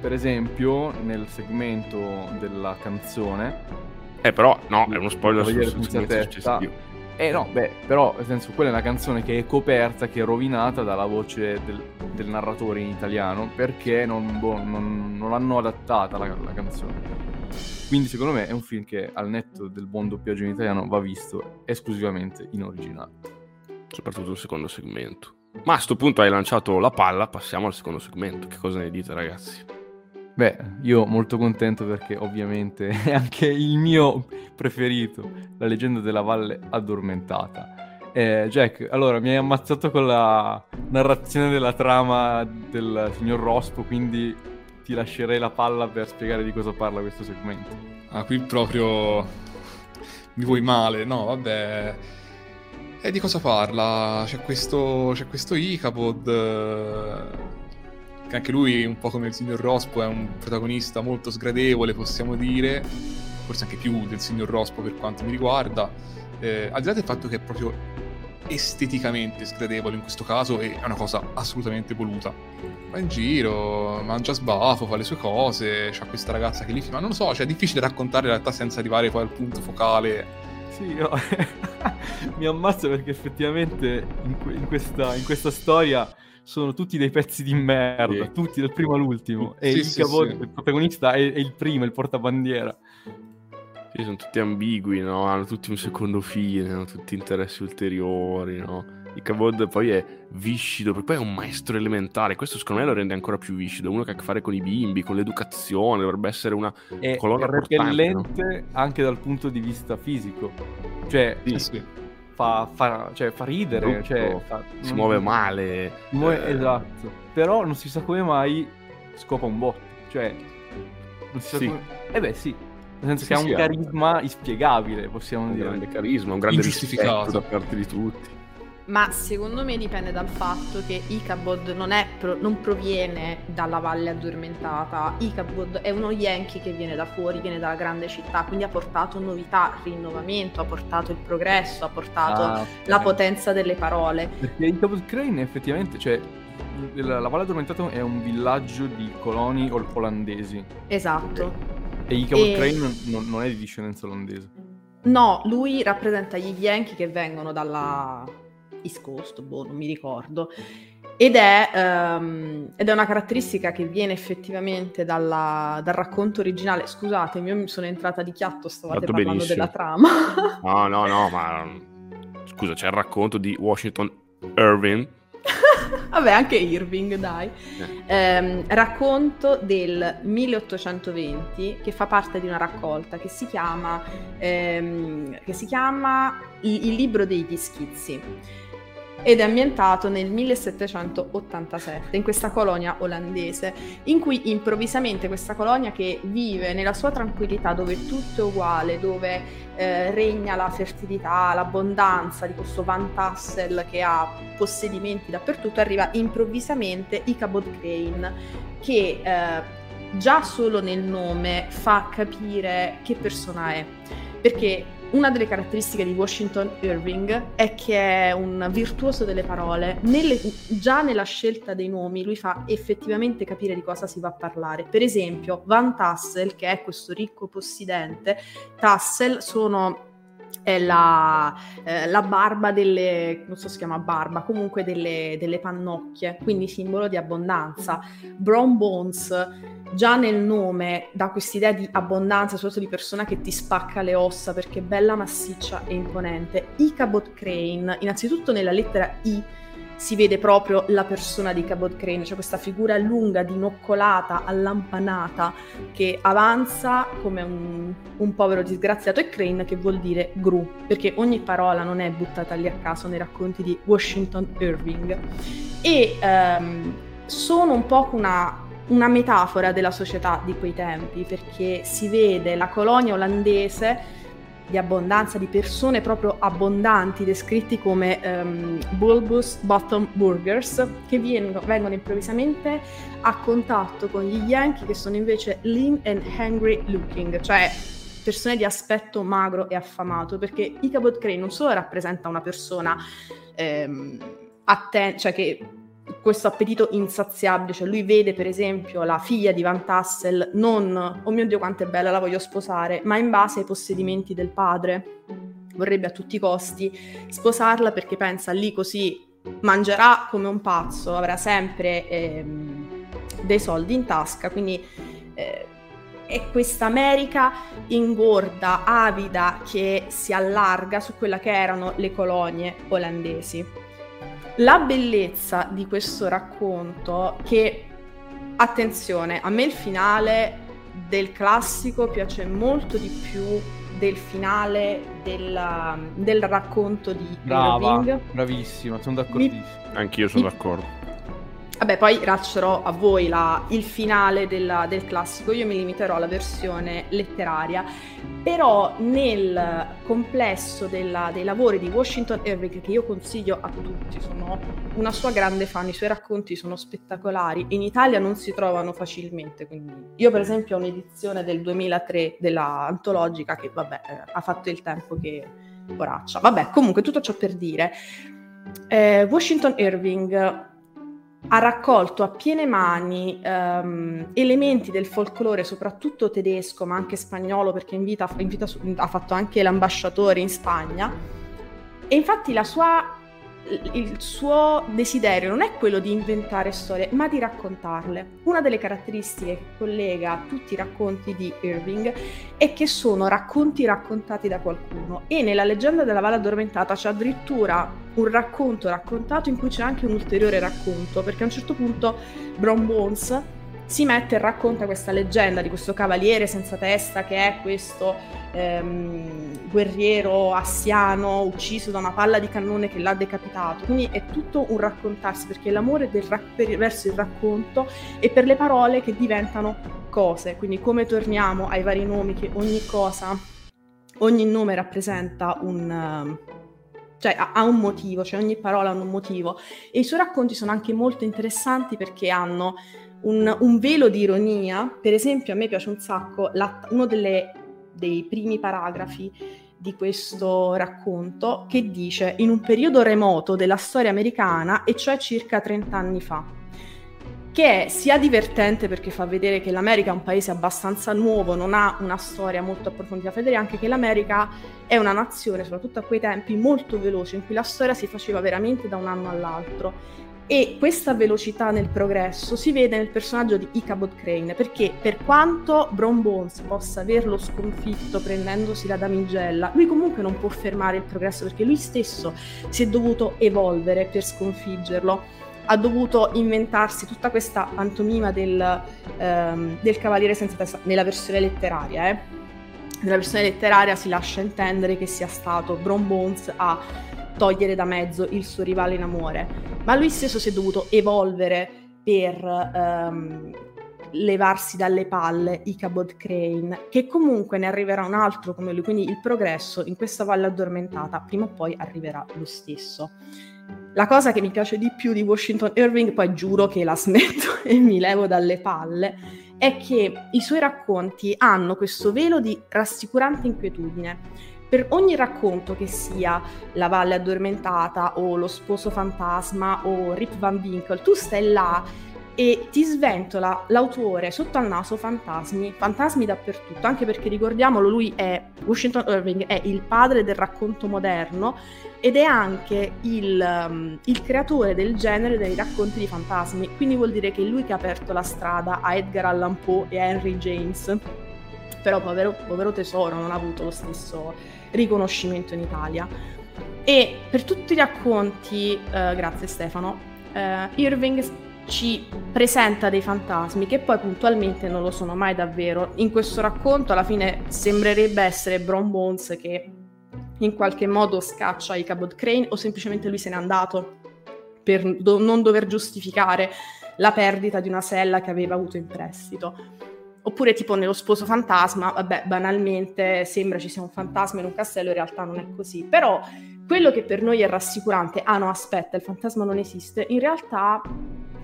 per esempio, nel segmento della canzone. Eh, però, no, è uno spoiler sul, sul segmento successivo. Eh no, beh, però nel senso quella è una canzone che è coperta, che è rovinata dalla voce del, del narratore in italiano perché non, boh, non, non l'hanno adattata la, la, canzone. Quindi secondo me è un film che al netto del buon doppiaggio in italiano va visto esclusivamente in originale. Soprattutto il secondo segmento. Ma a questo punto hai lanciato la palla, passiamo al secondo segmento. Che cosa ne dite ragazzi? Beh, io molto contento perché ovviamente è anche il mio preferito, la leggenda della valle addormentata. Eh, Jack, allora mi hai ammazzato con la narrazione della trama del signor Rospo, quindi ti lascerei la palla per spiegare di cosa parla questo segmento. Ah, qui proprio mi vuoi male, no, vabbè. E di cosa parla? C'è questo, c'è questo Icabod, che anche lui, un po' come il signor Rospo, è un protagonista molto sgradevole, possiamo dire, forse anche più del signor Rospo per quanto mi riguarda. Eh, al di là del fatto che è proprio esteticamente sgradevole in questo caso e è una cosa assolutamente voluta. Va in giro, mangia sbafo, fa le sue cose, c'ha questa ragazza che lì filma, non lo so, cioè è difficile raccontare in realtà senza arrivare poi al punto focale. Sì, no. mi ammazza perché effettivamente in, que- in, questa, in, questa, storia sono tutti dei pezzi di merda, sì. tutti dal primo all'ultimo. E sì, il, sì, cavolo, il protagonista è, è il primo, il portabandiera. Sì, sono tutti ambigui, no? Hanno tutti un secondo fine, hanno tutti interessi ulteriori, no? Il Cavod poi è viscido, perché poi è un maestro elementare. Questo secondo me lo rende ancora più viscido. Uno che ha a che fare con i bimbi, con l'educazione, dovrebbe essere una è, colonna repellente no? anche dal punto di vista fisico. Cioè, sì, sì. Fa, fa, cioè, fa ridere, cioè, fa, si non... muove male. Muove, eh... Esatto. Però non si sa come mai scopa un botto. Cioè, non si sa sì. come... Eh beh, sì, nel senso sì, che ha un sì, carisma inspiegabile, possiamo un dire. Un grande carisma, un grande rispetto da parte di tutti. Ma secondo me dipende dal fatto che Icabod non, pro- non, proviene dalla valle addormentata. Icabod è uno Yankee che viene da fuori, viene dalla grande città, quindi ha portato novità, rinnovamento, ha portato il progresso, ha portato ah, okay. la potenza delle parole. Perché Icabod Crane effettivamente, cioè, la, la Valle Addormentata è un villaggio di coloni olandesi. Esatto. E Ichabod e... Crane non, non, è di discendenza olandese. No, lui rappresenta gli Yankee che vengono dalla East Coast, boh, non mi ricordo. Ed è, um, ed è una caratteristica che viene effettivamente dalla, dal racconto originale. Scusatemi, io mi sono entrata di chiatto, stavate Fatto parlando benissimo. della trama. no, no, no, ma scusa, c'è il racconto di Washington Irving. Vabbè, anche Irving, dai. Ehm, racconto del 1820 che fa parte di una raccolta che si chiama, ehm, che si chiama Il, il libro degli schizzi ed è ambientato nel 1787 in questa colonia olandese in cui improvvisamente questa colonia che vive nella sua tranquillità dove tutto è uguale, dove eh, regna la fertilità, l'abbondanza di questo Van Tassel che ha possedimenti dappertutto, arriva improvvisamente Ichabod Crane che eh, già solo nel nome fa capire che persona è. Perché una delle caratteristiche di Washington Irving è che è un virtuoso delle parole. Nelle, già nella scelta dei nomi lui fa effettivamente capire di cosa si va a parlare. Per esempio, Van Tassel, che è questo ricco possidente, Tassel sono è la, eh, la, barba delle, non so se si chiama barba, comunque delle, delle pannocchie, quindi simbolo di abbondanza. Brown Bones, già nel nome, dà quest'idea di abbondanza, soprattutto di persona che ti spacca le ossa perché è bella, massiccia e imponente. Ichabod Crane, innanzitutto nella lettera I, si vede proprio la persona di Cabot Crane, cioè questa figura lunga, dinoccolata, allampanata, che avanza come un, un, povero disgraziato e Crane che vuol dire gru, perché ogni parola non è buttata lì a caso nei racconti di Washington Irving. E um, sono un po' una, una metafora della società di quei tempi, perché si vede la colonia olandese di abbondanza di persone proprio abbondanti, descritti come um, bulbous bottom burgers, che vengono, vengono, improvvisamente a contatto con gli Yankee che sono invece lean and hungry looking, cioè persone di aspetto magro e affamato, perché Ichabod Crane non solo rappresenta una persona ehm, atten- cioè che questo appetito insaziabile, cioè lui vede per esempio la figlia di Van Tassel non, oh mio Dio quanto è bella, la voglio sposare, ma in base ai possedimenti del padre, vorrebbe a tutti i costi sposarla perché pensa lì così mangerà come un pazzo, avrà sempre ehm, dei soldi in tasca, quindi eh, è questa America ingorda, avida, che si allarga su quella che erano le colonie olandesi. La bellezza di questo racconto che, attenzione, a me il finale del classico piace molto di più del finale del, del racconto di Brava, Irving. bravissima, sono d'accordissimo. Mi, Anch'io sono mi, d'accordo. Vabbè, poi lascerò a voi la, il finale della, del classico, io mi limiterò alla versione letteraria, però nel complesso della, dei lavori di Washington Irving, che io consiglio a tutti, sono una sua grande fan, i suoi racconti sono spettacolari, in Italia non si trovano facilmente, quindi io per esempio ho un'edizione del 2003 della antologica che vabbè eh, ha fatto il tempo che poraccia. Vabbè, comunque tutto ciò per dire, eh, Washington Irving ha raccolto a piene mani um, elementi del folklore, soprattutto tedesco, ma anche spagnolo, perché in vita, in vita ha fatto anche l'ambasciatore in Spagna. E infatti sua il suo desiderio non è quello di inventare storie, ma di raccontarle. Una delle caratteristiche che collega tutti i racconti di Irving è che sono racconti raccontati da qualcuno e nella leggenda della Valle Addormentata c'è addirittura un racconto raccontato in cui c'è anche un ulteriore racconto, perché a un certo punto Brown Bones si mette e racconta questa leggenda di questo cavaliere senza testa che è questo ehm, guerriero assiano ucciso da una palla di cannone che l'ha decapitato. Quindi è tutto un raccontarsi perché l'amore ra- per, verso il racconto e per le parole che diventano cose. Quindi come torniamo ai vari nomi che ogni cosa, ogni nome rappresenta un... cioè ha un motivo, cioè ogni parola ha un motivo. E i suoi racconti sono anche molto interessanti perché hanno un, un, velo di ironia. Per esempio, a me piace un sacco la, uno delle, dei primi paragrafi di questo racconto che dice in un periodo remoto della storia americana, e cioè circa 30 anni fa, che è sia divertente perché fa vedere che l'America è un paese abbastanza nuovo, non ha una storia molto approfondita, fa vedere anche che l'America è una nazione, soprattutto a quei tempi, molto veloce, in cui la storia si faceva veramente da un anno all'altro E questa velocità nel progresso si vede nel personaggio di Ichabod Crane, perché per quanto Bron Bones possa averlo sconfitto prendendosi la damigella, lui comunque non può fermare il progresso perché lui stesso si è dovuto evolvere per sconfiggerlo. Ha dovuto inventarsi tutta questa pantomima del, ehm, del cavaliere senza testa nella versione letteraria. Eh. Nella versione letteraria si lascia intendere che sia stato Bron Bones a togliere da mezzo il suo rivale in amore, ma lui stesso si è dovuto evolvere per um, levarsi dalle palle Ichabod Crane, che comunque ne arriverà un altro come lui, quindi il progresso in questa valle addormentata prima o poi arriverà lo stesso. La cosa che mi piace di più di Washington Irving, poi giuro che la smetto e mi levo dalle palle, è che i suoi racconti hanno questo velo di rassicurante inquietudine. Per ogni racconto che sia La Valle Addormentata o Lo Sposo Fantasma o Rip Van Winkle, tu stai là e ti sventola l'autore sotto al naso fantasmi, fantasmi dappertutto, anche perché ricordiamolo, lui è, Washington Irving è il padre del racconto moderno ed è anche il, um, il, creatore del genere dei racconti di fantasmi, quindi vuol dire che è lui che ha aperto la strada a Edgar Allan Poe e a Henry James, però povero, povero tesoro non ha avuto lo stesso riconoscimento in Italia. E per tutti i racconti, eh, grazie Stefano, eh, Irving ci presenta dei fantasmi che poi puntualmente non lo sono mai davvero. In questo racconto alla fine sembrerebbe essere Bron Bones che in qualche modo scaccia i Cabot Crane o semplicemente lui se n'è andato per do- non dover giustificare la perdita di una sella che aveva avuto in prestito. Oppure tipo nello sposo fantasma, vabbè, banalmente sembra ci sia un fantasma in un castello, in realtà non è così. Però quello che per noi è rassicurante, ah no, aspetta, il fantasma non esiste, in realtà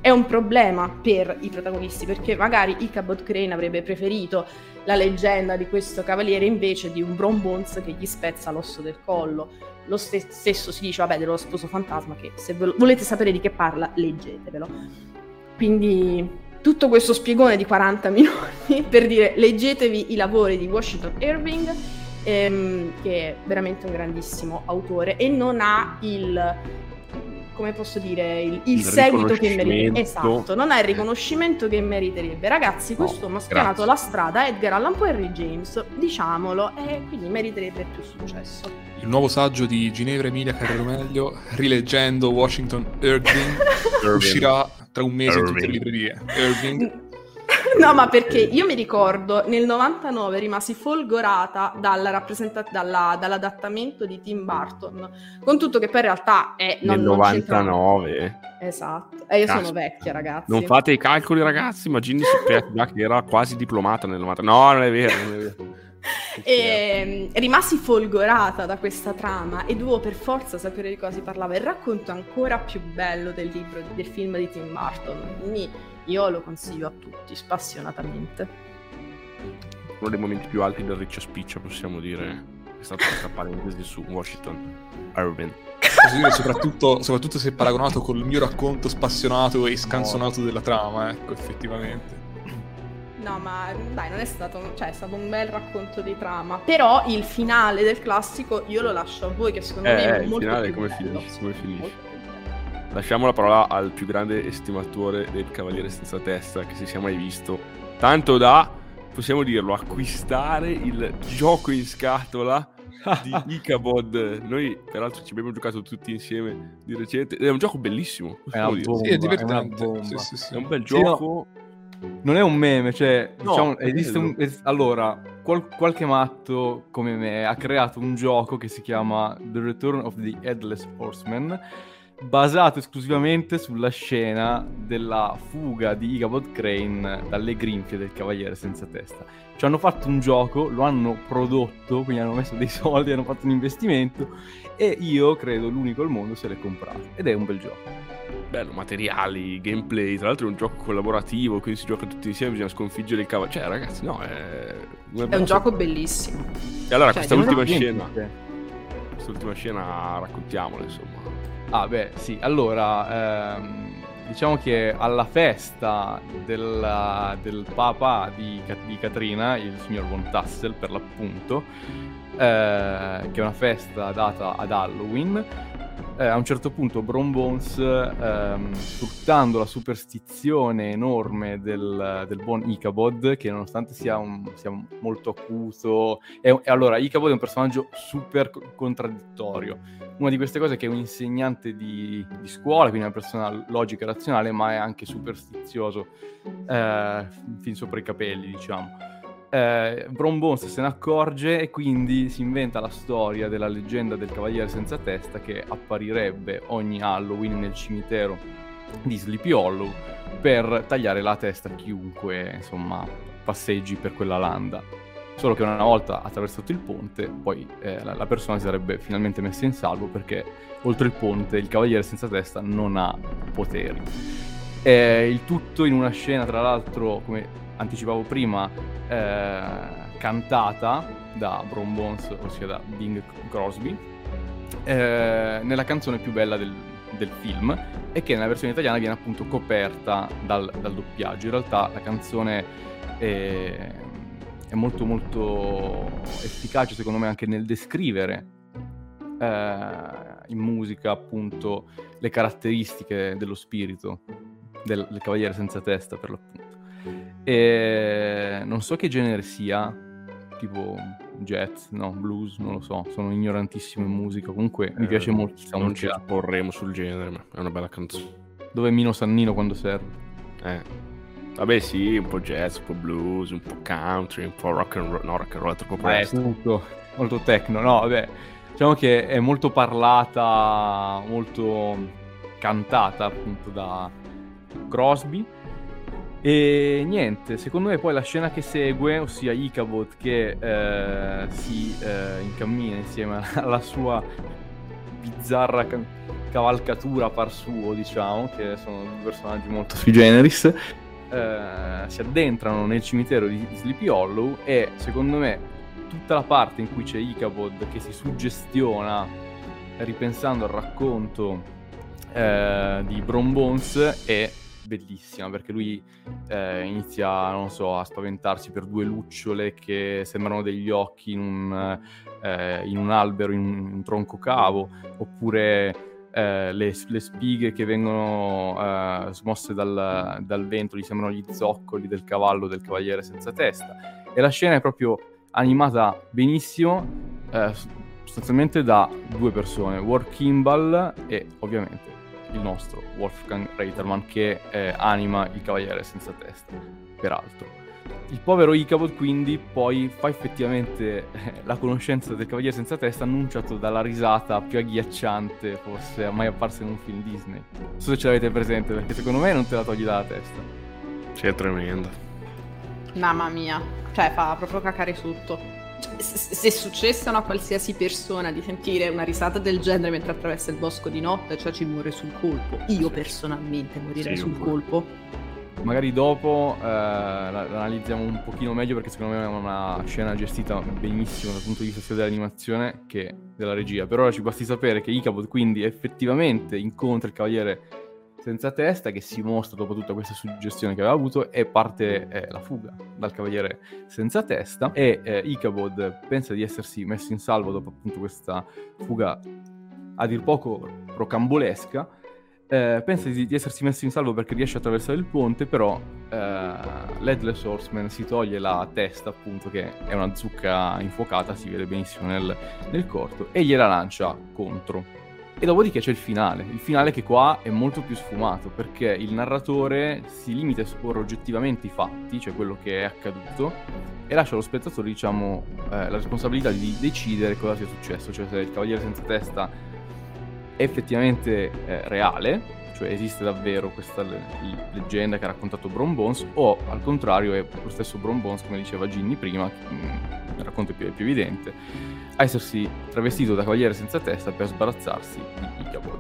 è un problema per i protagonisti, perché magari Ichabod Crane avrebbe preferito la leggenda di questo cavaliere invece di un Bron che gli spezza l'osso del collo. Lo stesso si dice, vabbè, dello sposo fantasma, che se volete sapere di che parla, leggetevelo. Quindi tutto questo spiegone di 40 minuti per dire leggetevi i lavori di Washington Irving, ehm, che è veramente un grandissimo autore e non ha il come posso dire, il, il, il seguito che meriterebbe. Esatto, non ha il riconoscimento che meriterebbe. Ragazzi, questo no, ha spianato la strada Edgar Allan Poe e Henry James, diciamolo, e quindi meriterebbe più successo. Il nuovo saggio di Ginevra Emilia Carrero Meglio, rileggendo Washington Irving, uscirà tra un mese Irving. in tutte le librerie. Irving. No, ma perché io mi ricordo nel 99 rimasi folgorata dalla rappresenta- dalla, dall'adattamento di Tim Burton, con tutto che poi in realtà è... Non, nel 99? Esatto, e io Cazzo. sono vecchia ragazzi. Non fate i calcoli ragazzi, ma Ginny già che era quasi diplomata nel 99. No, non è vero, non è vero. e ehm, rimasi folgorata da questa trama e dovevo per forza sapere di cosa si parlava. Il racconto ancora più bello del libro, del film di Tim Burton. Quindi io lo consiglio a tutti, spassionatamente. Uno dei momenti più alti del Riccio Spiccia, possiamo dire, è stata questa parentesi su Washington Irving. Soprattutto, soprattutto se paragonato col mio racconto spassionato e scansonato della trama, ecco, effettivamente. No, ma dai, non è stato, cioè, è stato un bel racconto di trama. Però il finale del classico io lo lascio a voi, che secondo eh, me è il molto finale più come bello. finisce, come finisce. Lasciamo la parola al più grande estimatore del Cavaliere Senza Testa che si sia mai visto. Tanto da, possiamo dirlo, acquistare il gioco in scatola di Ichabod. Noi, peraltro, ci abbiamo giocato tutti insieme di recente. È un gioco bellissimo. È, una bomba, sì, è divertente. È, sì, sì, sì. è un bel gioco. Sì, no non è un meme, cioè, No, diciamo, esiste un... allora, qual- qualche matto come me ha creato un gioco che si chiama The Return of the Headless Horseman, basato esclusivamente sulla scena della fuga di Ichabod Crane dalle grinfie del Cavaliere Senza Testa. Ci hanno fatto un gioco, lo hanno prodotto, quindi hanno messo dei soldi, hanno fatto un investimento e io credo l'unico al mondo se l'è comprato. Ed è un bel gioco. Bello, materiali, gameplay. Tra l'altro è un gioco collaborativo, quindi si gioca tutti insieme, bisogna sconfiggere il cavallo. Cioè, ragazzi, no, è... È un gioco bellissimo. E allora, Cioè, questa ultima scena, quest'ultima scena raccontiamola, insomma. Ah, beh, sì, allora, ehm, diciamo che alla festa del, del papa di, di Catrina, il signor Von Tassel per l'appunto, eh, che è una festa data ad Halloween, eh, a un certo punto Bron Bones, ehm, sfruttando la superstizione enorme del, del, buon Ichabod, che nonostante sia, un, sia molto acuto, è, e allora Ichabod è un personaggio super contraddittorio. Una di queste cose è che è un insegnante di, di scuola, quindi una persona logica e razionale, ma è anche superstizioso, eh, fin sopra i capelli, diciamo eh, Bron Bones se ne accorge e quindi si inventa la storia della leggenda del cavaliere senza testa che apparirebbe ogni Halloween nel cimitero di Sleepy Hollow per tagliare la testa a chiunque insomma passeggi per quella landa. Solo che una volta attraversato il ponte, poi eh, la, persona si sarebbe finalmente messa in salvo perché oltre il ponte il cavaliere senza testa non ha poteri. Eh, il tutto in una scena, tra l'altro, come anticipavo prima, eh, cantata da Bron Bones, ossia da Bing Crosby, eh, nella canzone più bella del, del, film e che nella versione italiana viene appunto coperta dal, dal doppiaggio. In realtà la canzone è, è, molto molto efficace secondo me anche nel descrivere eh, in musica appunto le caratteristiche dello spirito del, del cavaliere senza testa per l'appunto. E non so che genere sia, tipo jazz, no, blues, non lo so, sono ignorantissimo in musica, comunque mi piace eh, molto il Non ci porremo sul genere, ma è una bella canzone. Dove è Mino Sannino quando serve? Eh. Vabbè sì, un po' jazz, un po' blues, un po' country, un po' rock and roll, no rock and roll è troppo presto. Eh, molto, molto techno, no vabbè, diciamo che è molto parlata, molto cantata appunto da Crosby e niente, secondo me poi la scena che segue, ossia Icabod che eh, si eh, incammina insieme alla sua bizzarra ca- cavalcatura par suo, diciamo, che sono due personaggi molto sui generis, eh, si addentrano nel cimitero di Sleepy Hollow e secondo me tutta la parte in cui c'è Icabod che si suggestiona ripensando al racconto eh, di Bron Bones è bellissima perché lui eh, inizia, non so, a spaventarsi per due lucciole che sembrano degli occhi in un, eh, in un albero, in un, tronco cavo, oppure eh, le, le, spighe che vengono eh, smosse dal, dal, vento, gli sembrano gli zoccoli del cavallo del cavaliere senza testa. E la scena è proprio animata benissimo, eh, sostanzialmente da due persone, War Kimball e ovviamente il nostro Wolfgang Reitermann che eh, anima il Cavaliere senza testa, peraltro. Il povero Icabod quindi poi fa effettivamente eh, la conoscenza del Cavaliere senza testa annunciato dalla risata più agghiacciante forse mai apparsa in un film Disney. Non so se ce l'avete presente perché secondo me non te la togli dalla testa. Sì, è tremendo. Mamma mia, cioè fa proprio cacare tutto se successe a una qualsiasi persona di sentire una risata del genere mentre attraversa il bosco di notte, cioè ci muore sul colpo. Io personalmente morirei sì, sul colpo. Magari dopo eh, l'analizziamo un pochino meglio perché secondo me è una scena gestita benissimo dal punto di vista sia dell'animazione che della regia. Per ora ci basti sapere che Icabod quindi effettivamente incontra il cavaliere senza testa che si mostra dopo tutta questa suggestione che aveva avuto e parte eh, la fuga dal cavaliere senza testa. E eh, Ichabod pensa di essersi messo in salvo dopo appunto questa fuga a dir poco rocambolesca. Eh, pensa di, di, essersi messo in salvo perché riesce a attraversare il ponte però eh, l'Headless Horseman si toglie la testa appunto che è una zucca infuocata si vede benissimo nel, nel corto e gliela lancia contro e dopodiché c'è il finale, il finale che qua è molto più sfumato perché il narratore si limita a esporre oggettivamente i fatti, cioè quello che è accaduto, e lascia allo spettatore, diciamo, eh, la responsabilità di decidere cosa sia successo, cioè se il Cavaliere senza testa è effettivamente eh, reale, cioè esiste davvero questa le- leggenda che ha raccontato Bron Bones, o al contrario è lo stesso Bron Bones, come diceva Ginny prima, mm, il racconto è più, più evidente, a essersi travestito da cavaliere senza testa per sbarazzarsi di Ichabod.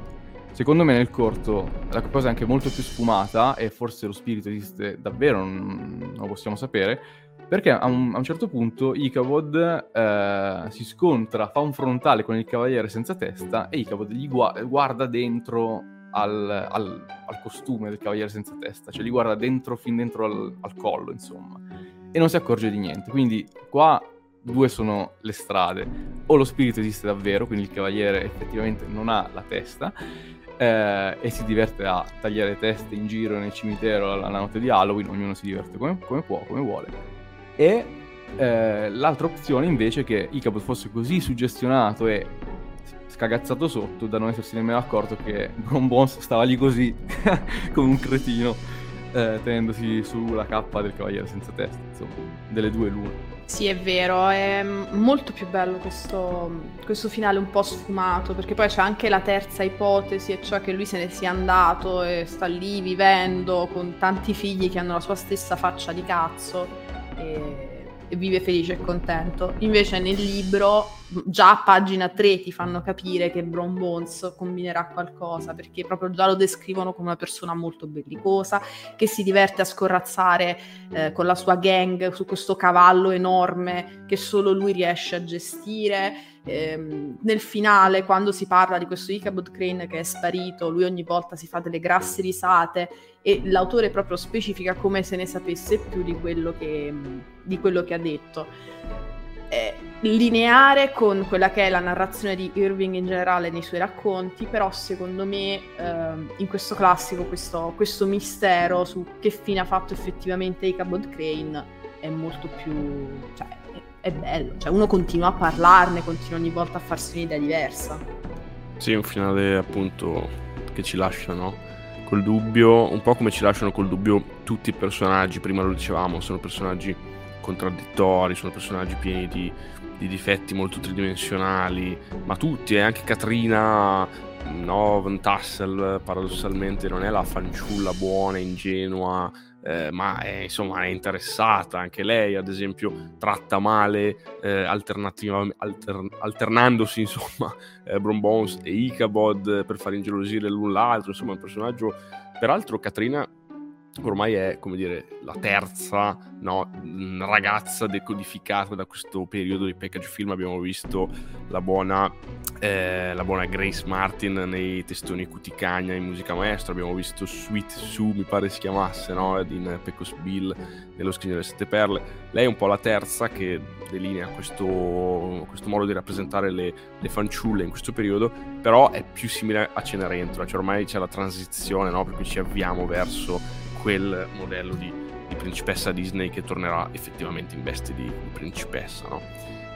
Secondo me nel corto la cosa è anche molto più sfumata e forse lo spirito esiste davvero, non, lo possiamo sapere, perché a un, a un certo punto Ichabod eh, si scontra, fa un frontale con il cavaliere senza testa e Ichabod gli gu- guarda dentro al, al, al, costume del cavaliere senza testa, cioè gli guarda dentro, fin dentro al, al collo, insomma, e non si accorge di niente. Quindi qua due sono le strade. O lo spirito esiste davvero, quindi il cavaliere effettivamente non ha la testa, eh, e si diverte a tagliare teste in giro nel cimitero alla notte di Halloween, ognuno si diverte come, come può, come vuole. E eh, l'altra opzione invece è che Icabod fosse così suggestionato e scagazzato sotto da non essersi nemmeno accorto che Bron Bones stava lì così come un cretino eh, tenendosi sulla cappa del cavaliere senza testa insomma delle due l'una sì, è vero, è molto più bello questo, questo, finale un po' sfumato, perché poi c'è anche la terza ipotesi, e cioè che lui se ne sia andato e sta lì vivendo con tanti figli che hanno la sua stessa faccia di cazzo. E e vive felice e contento. Invece nel libro, già a pagina 3 ti fanno capire che Bron Bones combinerà qualcosa, perché proprio già lo descrivono come una persona molto bellicosa, che si diverte a scorrazzare eh, con la sua gang su questo cavallo enorme che solo lui riesce a gestire. Eh, nel finale, quando si parla di questo Ichabod Crane che è sparito, lui ogni volta si fa delle grasse risate e l'autore proprio specifica come se ne sapesse più di quello che, di quello che ha detto. È lineare con quella che è la narrazione di Irving in generale nei suoi racconti, però secondo me eh, in questo classico questo, questo, mistero su che fine ha fatto effettivamente Ichabod Crane è molto più... Cioè, è, bello, cioè uno continua a parlarne, continua ogni volta a farsi un'idea diversa. Sì, un finale appunto che ci lascia, no? col dubbio, un po' come ci lasciano col dubbio tutti i personaggi, prima lo dicevamo, sono personaggi contraddittori, sono personaggi pieni di, di difetti molto tridimensionali, ma tutti, eh, anche Katrina no, Van Tassel paradossalmente non è la fanciulla buona, ingenua, eh, ma è, insomma è interessata, anche lei ad esempio tratta male eh, alter- alternandosi insomma eh, Bron Bones e Ichabod per far ingelosire l'un l'altro, insomma è un personaggio, peraltro Katrina ormai è come dire la terza no, ragazza decodificata da questo periodo di package film. Abbiamo visto la buona, eh, la buona Grace Martin nei testoni Cuticagna in musica maestra. Abbiamo visto Sweet Sue mi pare si chiamasse no, in Pecos Bill nello Scrigno delle Sette Perle. Lei è un po' la terza che delinea questo, questo modo di rappresentare le, le, fanciulle in questo periodo però è più simile a Cenerentola cioè ormai c'è la transizione no, per ci avviamo verso quel modello di, di, principessa Disney che tornerà effettivamente in veste di, di principessa, no?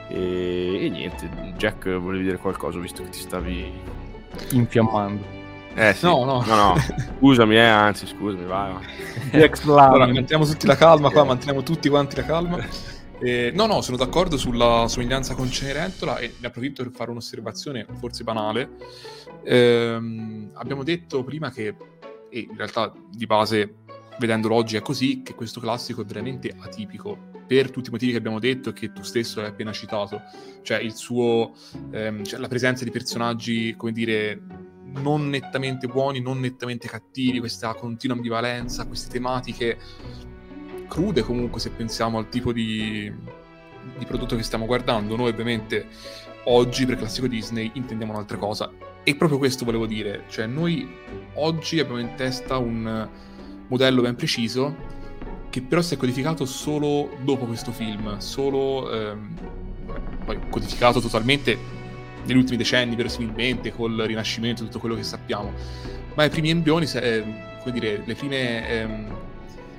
E, e, niente, Jack, volevi dire qualcosa visto che ti stavi infiammando. Eh sì. No, no. no, no. Scusami, eh, anzi, scusami, vai. vai. allora, manteniamo tutti la calma qua, manteniamo tutti quanti la calma. Eh, no, no, sono d'accordo sulla somiglianza con Cenerentola e ne approfitto per fare un'osservazione forse banale. Eh, abbiamo detto prima che, e in realtà di base vedendolo oggi è così, che questo classico è veramente atipico per tutti i motivi che abbiamo detto e che tu stesso hai appena citato. Cioè, il suo, ehm, cioè la presenza di personaggi, come dire, non nettamente buoni, non nettamente cattivi, questa continua ambivalenza, queste tematiche crude comunque se pensiamo al tipo di, di prodotto che stiamo guardando. Noi ovviamente oggi per classico Disney intendiamo un'altra cosa. E proprio questo volevo dire, cioè noi oggi abbiamo in testa un modello ben preciso che però si è codificato solo dopo questo film, solo ehm, poi codificato totalmente negli ultimi decenni verosimilmente col Rinascimento e tutto quello che sappiamo, ma i primi embrioni, eh, come dire, le prime ehm,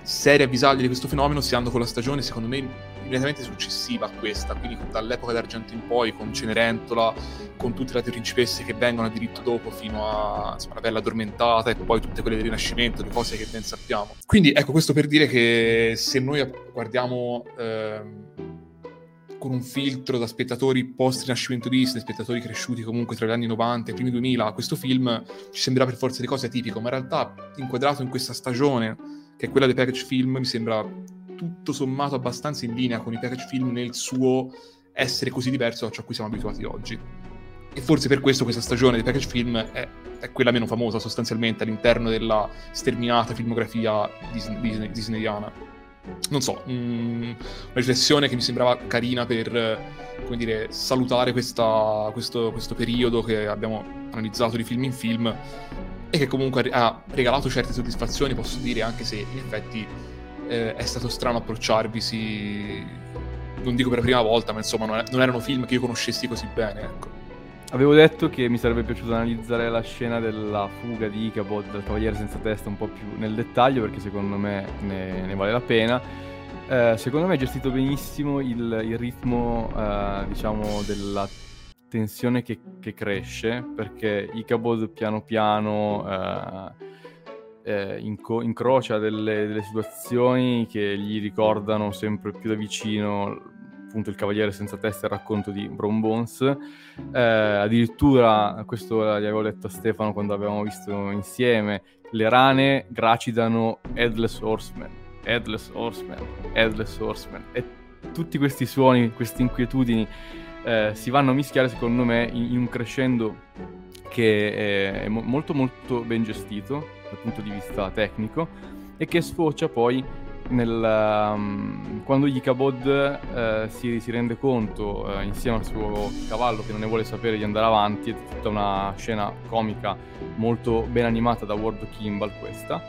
serie avvisaglie di questo fenomeno si hanno con la stagione secondo me immediatamente successiva a questa, quindi dall'epoca d'argento in poi, con Cenerentola, con tutte le principesse che vengono a diritto dopo fino a insomma, la Bella Addormentata e poi tutte quelle del Rinascimento, le cose che ben sappiamo. Quindi ecco questo per dire che se noi guardiamo eh, con un filtro da spettatori post-rinascimento Disney, spettatori cresciuti comunque tra gli anni 90 e i primi 2000, questo film ci sembrerà per forza di cose atipico, ma in realtà inquadrato in questa stagione, che è quella dei package film, mi sembra tutto sommato abbastanza in linea con i package film nel suo essere così diverso da ciò a cui siamo abituati oggi. E forse per questo questa stagione dei package film è, è quella meno famosa sostanzialmente all'interno della sterminata filmografia Disney, Disney, disneyana. Non so, mh, mm, una riflessione che mi sembrava carina per, come dire, salutare questa, questo, questo periodo che abbiamo analizzato di film in film e che comunque ha regalato certe soddisfazioni, posso dire, anche se in effetti eh, è stato strano approcciarvisi non dico per la prima volta, ma insomma non, non erano film che io conoscessi così bene, ecco. Avevo detto che mi sarebbe piaciuto analizzare la scena della fuga di Ichabod dal Cavaliere Senza Testa un po' più nel dettaglio perché secondo me ne, ne vale la pena. Eh, secondo me è gestito benissimo il, il ritmo, eh, diciamo, della tensione che, che, cresce perché Ichabod piano piano eh, eh, inco- incrocia delle, delle situazioni che gli ricordano sempre più da vicino appunto il Cavaliere senza testa e il racconto di Brown Bones. Eh, addirittura, questo l'avevo letto a Stefano quando avevamo visto insieme, le rane gracidano Headless Horseman, Headless Horseman, Headless Horseman. E tutti questi suoni, queste inquietudini eh, si vanno a mischiare secondo me in, in un crescendo che è, è mo- molto molto ben gestito dal punto di vista tecnico e che sfocia poi nel, um, quando Ichabod uh, si, si, rende conto uh, insieme al suo cavallo che non ne vuole sapere di andare avanti, è tutta una scena comica molto ben animata da Ward Kimball questa,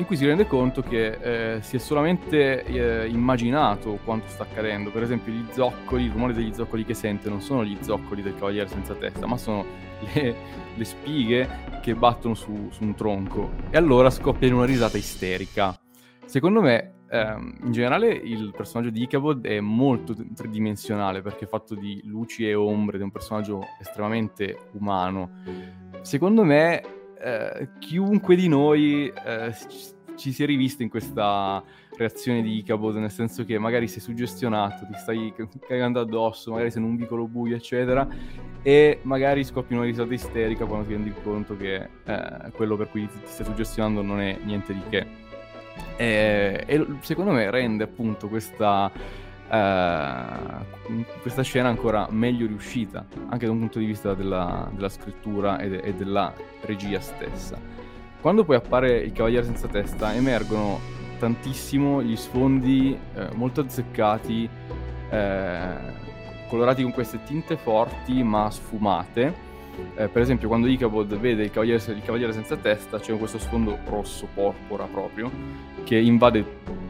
in cui si rende conto che eh, si è solamente eh, immaginato quanto sta accadendo. Per esempio gli zoccoli, il rumore degli zoccoli che sente non sono gli zoccoli del cavaliere senza testa, ma sono le, le spighe che battono su, su un tronco. E allora scoppia in una risata isterica Secondo me, ehm, in generale, il personaggio di Ichabod è molto tridimensionale perché è fatto di luci e ombre, ed è un personaggio estremamente umano. Secondo me, eh, chiunque di noi eh, ci si è rivisto in questa reazione di Ichabod, nel senso che magari sei suggestionato, ti stai cagando addosso, magari sei in un vicolo buio, eccetera, e magari scoppi una risata isterica quando ti rendi conto che eh, quello per cui ti stai suggestionando non è niente di che. E, e secondo me rende appunto questa, uh, questa scena ancora meglio riuscita, anche da un punto di vista della, della scrittura e, de- e, della regia stessa. Quando poi appare il Cavaliere senza testa emergono tantissimo gli sfondi eh, molto azzeccati, eh, colorati con queste tinte forti ma sfumate eh, per esempio, quando Ichabod vede il cavaliere, il cavaliere, senza testa, c'è questo sfondo rosso, porpora proprio, che invade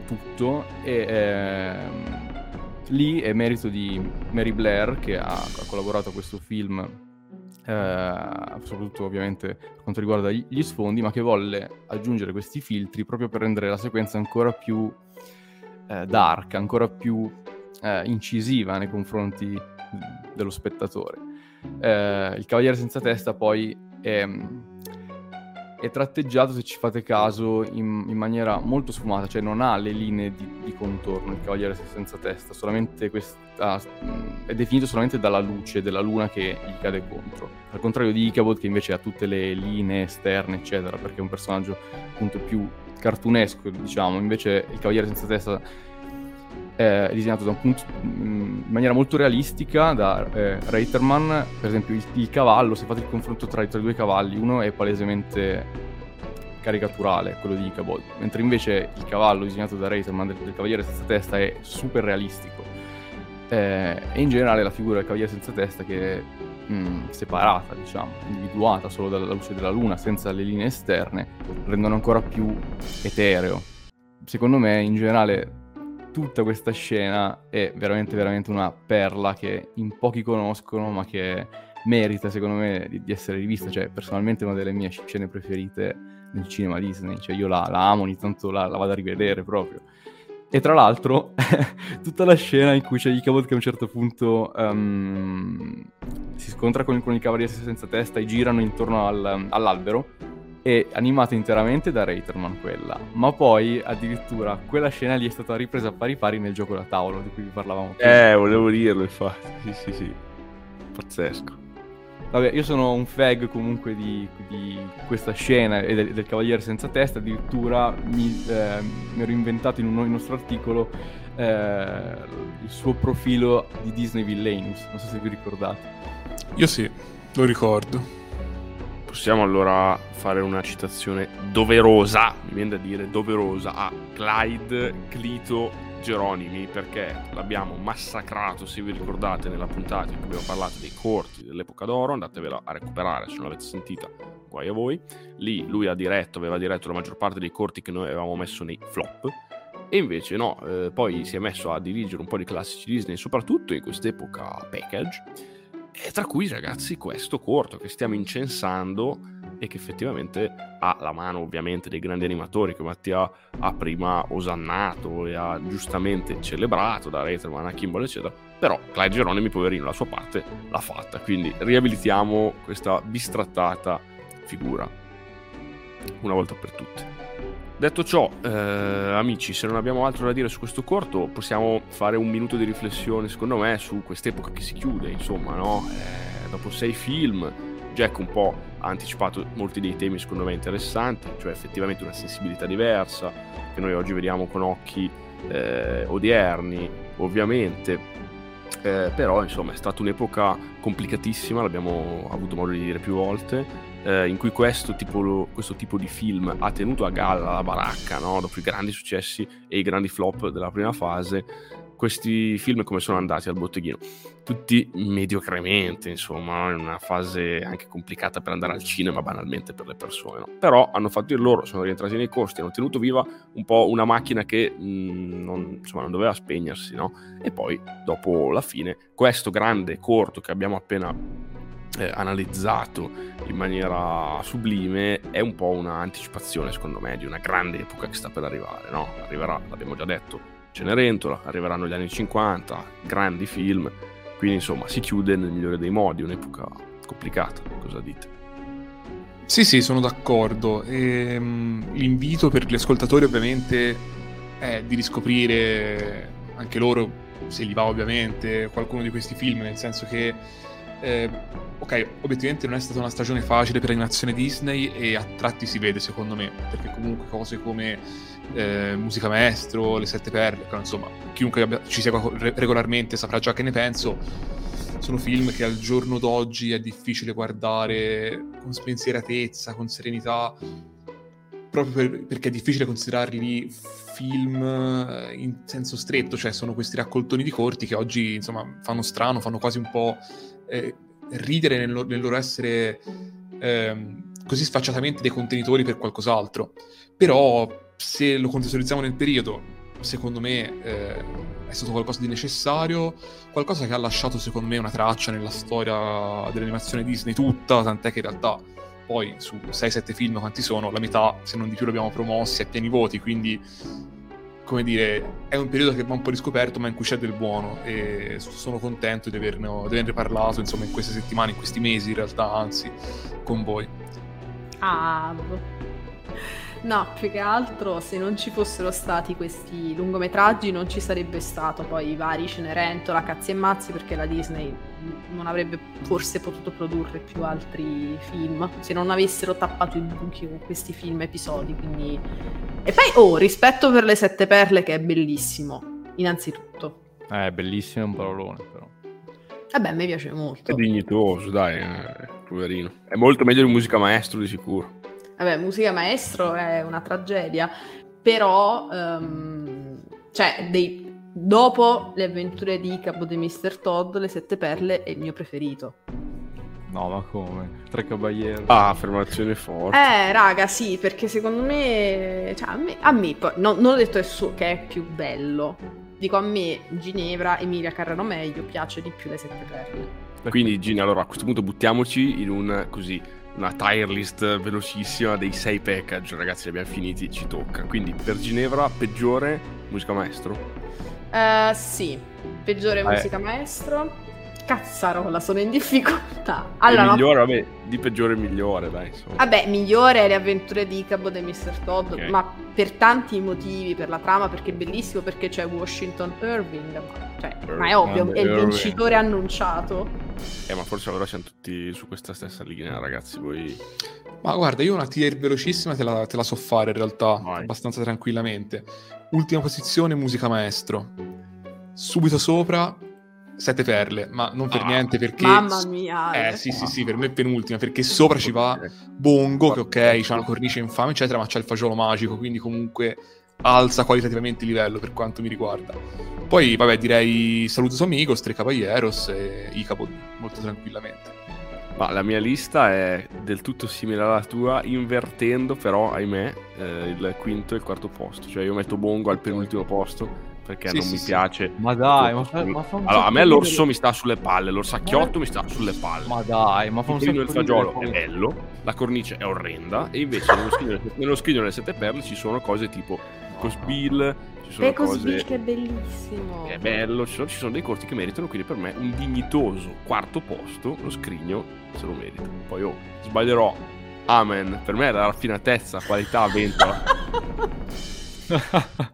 tutto e ehm, lì è merito di Mary Blair che ha, ha collaborato a questo film, eh, soprattutto ovviamente per quanto riguarda gli sfondi, ma che volle aggiungere questi filtri proprio per rendere la sequenza ancora più eh, dark, ancora più eh, incisiva nei confronti dello spettatore. Eh, il Cavaliere senza testa poi è, è, tratteggiato, se ci fate caso, in, in, maniera molto sfumata, cioè non ha le linee di, di contorno il Cavaliere senza testa, questa, è definito solamente dalla luce della luna che gli cade contro. Al contrario di Ichabod che invece ha tutte le linee esterne, eccetera, perché è un personaggio appunto più cartunesco, diciamo, invece il Cavaliere senza testa è disegnato punto, in maniera molto realistica da eh, Reiterman, per esempio il, il, cavallo, se fate il confronto tra, tra, i due cavalli, uno è palesemente caricaturale, quello di Ichabod, mentre invece il cavallo disegnato da Reiterman del, del Cavaliere Senza Testa è super realistico. Eh, e in generale la figura del Cavaliere Senza Testa che è mh, separata, diciamo, individuata solo dalla luce della luna, senza le linee esterne, rendono ancora più etereo. Secondo me, in generale, tutta questa scena è veramente, veramente una perla che in pochi conoscono, ma che merita, secondo me, di, di essere rivista. Cioè, personalmente, è una delle mie scene preferite nel cinema Disney. Cioè, io la, la amo, ogni tanto la, la, vado a rivedere proprio. E tra l'altro, tutta la scena in cui c'è Ichabod che a un certo punto um, si scontra con, con i cavalieri senza testa e girano intorno al, all'albero è animata interamente da Reiterman quella, ma poi addirittura quella scena lì è stata ripresa a pari pari nel gioco da tavolo di cui vi parlavamo prima. Eh, volevo dirlo infatti, sì sì sì, pazzesco. Vabbè, io sono un fag comunque di, di questa scena e del, del, Cavaliere senza testa, addirittura mi, eh, mi ero inventato in un, in un nostro articolo eh, il suo profilo di Disney Villainous, non so se vi ricordate. Io sì, lo ricordo. Possiamo allora fare una citazione doverosa, mi viene da dire doverosa, a Clyde Clito Geronimi perché l'abbiamo massacrato, se vi ricordate, nella puntata in cui abbiamo parlato dei corti dell'epoca d'oro, andatevela a recuperare se non l'avete sentita, guai a voi. Lì lui ha diretto, aveva diretto la maggior parte dei corti che noi avevamo messo nei flop E invece no, eh, poi si è messo a dirigere un po' di classici Disney, soprattutto in quest'epoca package, e tra cui ragazzi questo corto che stiamo incensando e che effettivamente ha la mano ovviamente dei grandi animatori che Mattia ha prima osannato e ha giustamente celebrato da Retroman a Kimball eccetera però Clyde Geronimi poverino la sua parte l'ha fatta. Quindi riabilitiamo questa bistrattata figura una volta per tutte Detto ciò, eh, amici, se non abbiamo altro da dire su questo corto, possiamo fare un minuto di riflessione, secondo me, su quest'epoca che si chiude, insomma, no? Eh, dopo sei film, Jack un po' ha anticipato molti dei temi, secondo me, interessanti, cioè effettivamente una sensibilità diversa, che noi oggi vediamo con occhi eh, odierni, ovviamente. Eh, però, insomma, è stata un'epoca complicatissima, l'abbiamo avuto modo di dire più volte eh, in cui questo tipo, questo tipo, di film ha tenuto a galla la baracca, no? dopo i grandi successi e i grandi flop della prima fase, questi film come sono andati al botteghino? Tutti mediocremente, insomma, in una fase anche complicata per andare al cinema, banalmente per le persone. No? Però hanno fatto il loro, sono rientrati nei costi, hanno tenuto viva un po' una macchina che mh, mm, non, insomma, non doveva spegnersi, no? E poi, dopo la fine, questo grande corto che abbiamo appena eh, analizzato in maniera sublime è un po' un'anticipazione secondo me di una grande epoca che sta per arrivare no? arriverà, l'abbiamo già detto Cenerentola, arriveranno gli anni 50 grandi film quindi insomma si chiude nel migliore dei modi un'epoca complicata cosa dite? Sì, sì, sono d'accordo. E, um, l'invito per gli ascoltatori ovviamente è di riscoprire anche loro, se gli va ovviamente, qualcuno di questi film, nel senso che eh, ok, obiettivamente non è stata una stagione facile per l'animazione Disney e a tratti si vede secondo me, perché comunque cose come eh, Musica Maestro, Le Sette Perle, insomma, chiunque abbia, ci segua regolarmente saprà già che ne penso, sono film che al giorno d'oggi è difficile guardare con spensieratezza, con serenità, proprio per, perché è difficile considerarli film eh, in senso stretto, cioè sono questi raccoltoni di corti che oggi insomma fanno strano, fanno quasi un po' eh, ridere nel, nel, loro essere eh, così sfacciatamente dei contenitori per qualcos'altro. Però se lo contestualizziamo nel periodo, secondo me eh, è stato qualcosa di necessario, qualcosa che ha lasciato secondo me una traccia nella storia dell'animazione Disney tutta, tant'è che in realtà poi su 6-7 film quanti sono, la metà se non di più l'abbiamo promossi a pieni voti, quindi come dire, è un periodo che va un po' riscoperto, ma in cui c'è del buono e sono contento di averne, di averne parlato, insomma, in queste settimane, in questi mesi, in realtà, anzi, con voi. Ah, No, più che altro se non ci fossero stati questi lungometraggi non ci sarebbe stato poi i vari Cenerentola, Cazzi e Mazzi perché la Disney non avrebbe forse potuto produrre più altri film se non avessero tappato i buchi con questi film episodi. Quindi... E poi, oh, rispetto per le sette perle che è bellissimo, innanzitutto. Eh, bellissimo è un parolone però. Vabbè, a me piace molto. È dignitoso, dai, eh, poverino. È molto meglio di musica maestro di sicuro. Vabbè, musica maestro è una tragedia, però, um, cioè, dei, dopo le avventure di Cabo di Mr. Todd, Le Sette Perle è il mio preferito. No, ma come? Tre Caballero. Ah, affermazione forte. Eh, raga, sì, perché secondo me... Cioè, a me, a me non, non, ho detto è su, che è più bello. Dico, a me Ginevra, Emilia Carrano meglio, piace di più Le Sette Perle. Quindi, Gini, allora a questo punto buttiamoci in un, così, una tier list velocissima dei sei package, ragazzi, li abbiamo finiti, ci tocca. Quindi per Ginevra, peggiore musica maestro? Uh, sì, peggiore eh. musica maestro. Cazzarola, sono in difficoltà. Allora, migliore, no... vabbè, di peggiore migliore, dai. Insomma. Vabbè, migliore le avventure di Cabo e Mr. Todd, okay. ma per tanti motivi, per la trama, perché è bellissimo, perché c'è Washington Irving, ma, cioè, Irving, ma è ovvio, è il vincitore annunciato. Eh, ma forse allora siamo tutti su questa stessa linea, ragazzi, voi... Ma guarda, io una tier velocissima te la, te la so fare in realtà, Vai. abbastanza tranquillamente. Ultima posizione, musica maestro. Subito sopra, Sette perle, ma non per ah, niente perché... Mamma mia! Eh sì sì sì, per me è penultima, perché sopra ci va Bongo, che ok, c'ha una cornice infame, eccetera, ma c'è il fagiolo magico, quindi comunque alza qualitativamente il livello per quanto mi riguarda. Poi, vabbè, direi Saludos Amigos, Tre Caballeros e Icabod molto tranquillamente. Ma la mia lista è del tutto simile alla tua, invertendo però, ahimè, eh, il quinto e il quarto posto. Cioè io metto Bongo al penultimo posto perché Sì, non sì, mi sì. piace. Ma dai, ma fa, ma fa un Allora, a sacco me l'orso ridere- mi sta sulle palle, l'orsacchiotto mi sta sulle palle. Ma dai, ma fa un e il sacco fagiolo ridere è bello, la cornice è orrenda e invece nello scrigno, nello scrigno delle sette perle ci sono cose tipo Ci sono Pecos cose Beach che è bellissimo. è bello, ci sono, ci sono dei corti che meritano, quindi per me un dignitoso quarto posto, lo scrigno se lo merita. Poi oh, sbaglierò, amen, per me è la raffinatezza, qualità, ventola.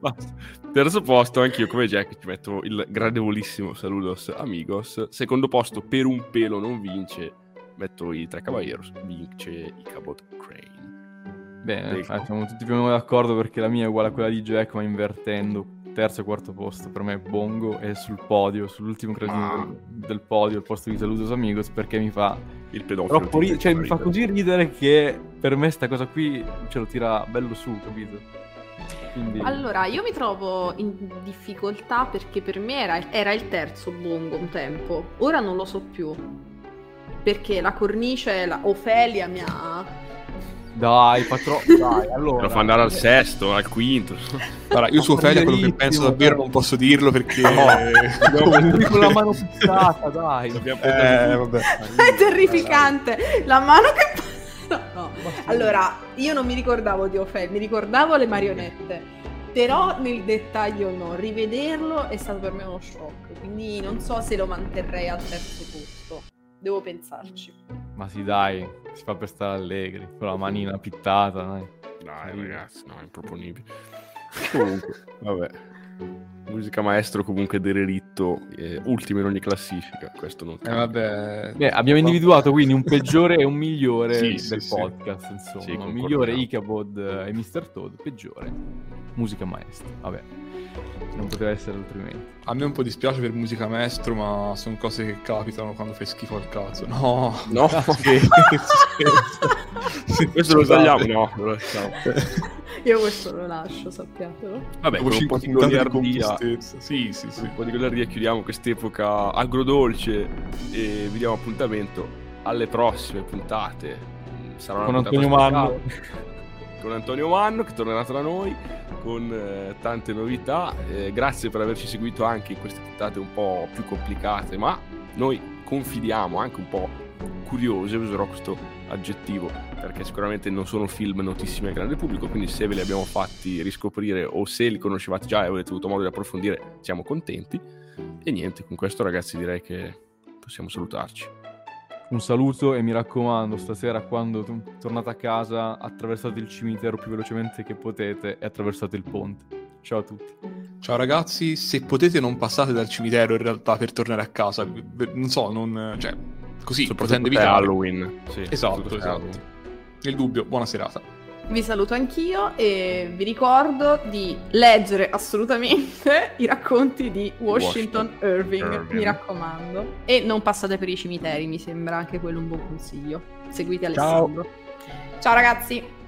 Basta. Terzo posto, anch'io come Jack ci metto il gradevolissimo Saludos Amigos. Secondo posto, per un pelo non vince, metto i Tre Caballeros, vince i Cabot Crane. Bene, Ecco. eh, siamo tutti più o meno d'accordo perché la mia è uguale a quella di Jack, ma invertendo. Terzo e quarto posto per me Bongo è sul podio, sull'ultimo gradino Ah. del, del podio, al posto di Saludos Amigos, perché mi fa Il pedofilo. ridere, cioè mi fa ridere. così ridere che per me sta cosa qui ce lo tira bello su, capito? Quindi... Allora, io mi trovo in difficoltà perché per me era, era il terzo bongo un tempo. Ora non lo so più. Perché la cornice, la Ofelia mi ha... Dai, fa troppo, dai, allora... Lo fa andare al sesto, al quinto. Allora, io su Ma Ophelia quello che penso davvero non posso dirlo perché... Lui con la mano pizzata, dai. Eh, vabbè. È terrificante! La mano che... No, no. Allora, io non mi ricordavo di Ofelia, mi ricordavo le marionette. Però nel dettaglio no, rivederlo è stato per me uno shock. Quindi non so se lo manterrei al terzo posto. Devo pensarci. Ma sì, dai, si fa per stare allegri, con la manina pittata, dai. Dai, ragazzi, no, è improponibile. Comunque, vabbè. Musica maestro comunque derelitto, eh, ultimo in ogni classifica, questo non Eh, cambia. vabbè. Beh, abbiamo individuato quindi un peggiore e un migliore Sì, sì, del sì. podcast, insomma. Sì, concordiamo. migliore Icabod e Mr. Toad, peggiore musica maestra. Vabbè, non poteva essere altrimenti. A me un po' dispiace per musica maestro, ma sono cose che capitano quando fai schifo al cazzo. No, No, questo lo tagliamo, no, lo lasciamo. Io questo lo lascio, sappiatelo. Vabbè, con un po' 5 di goliardia. Sì, sì, sì. un po' di goliardia chiudiamo quest'epoca agrodolce e vi diamo appuntamento alle prossime puntate. Sarà Con Antonio Manno. Con Antonio Manno che tornerà tra noi con eh, tante novità. Eh, grazie per averci seguito anche in queste puntate un po' più complicate, ma noi confidiamo anche un po' curiose, userò questo aggettivo perché sicuramente non sono film notissimi al grande pubblico, quindi se ve li abbiamo fatti riscoprire o se li conoscevate già e avete avuto modo di approfondire, siamo contenti. E niente, con questo ragazzi direi che possiamo salutarci. Un saluto e mi raccomando, stasera quando tornate a casa attraversate il cimitero più velocemente che potete e attraversate il ponte. Ciao a tutti. Ciao ragazzi, se potete non passate dal cimitero in realtà per tornare a casa. Non so, non... cioè, così, Soprattutto potendo evitare. Halloween. Sì, Esatto, esatto. Halloween. Nel dubbio, buona serata. Vi saluto anch'io e vi ricordo di leggere assolutamente i racconti di Washington, Washington Irving, Irving. mi raccomando. E non passate per i cimiteri, mi sembra anche quello un buon consiglio. Seguite Ciao. Alessandro. Ciao ragazzi!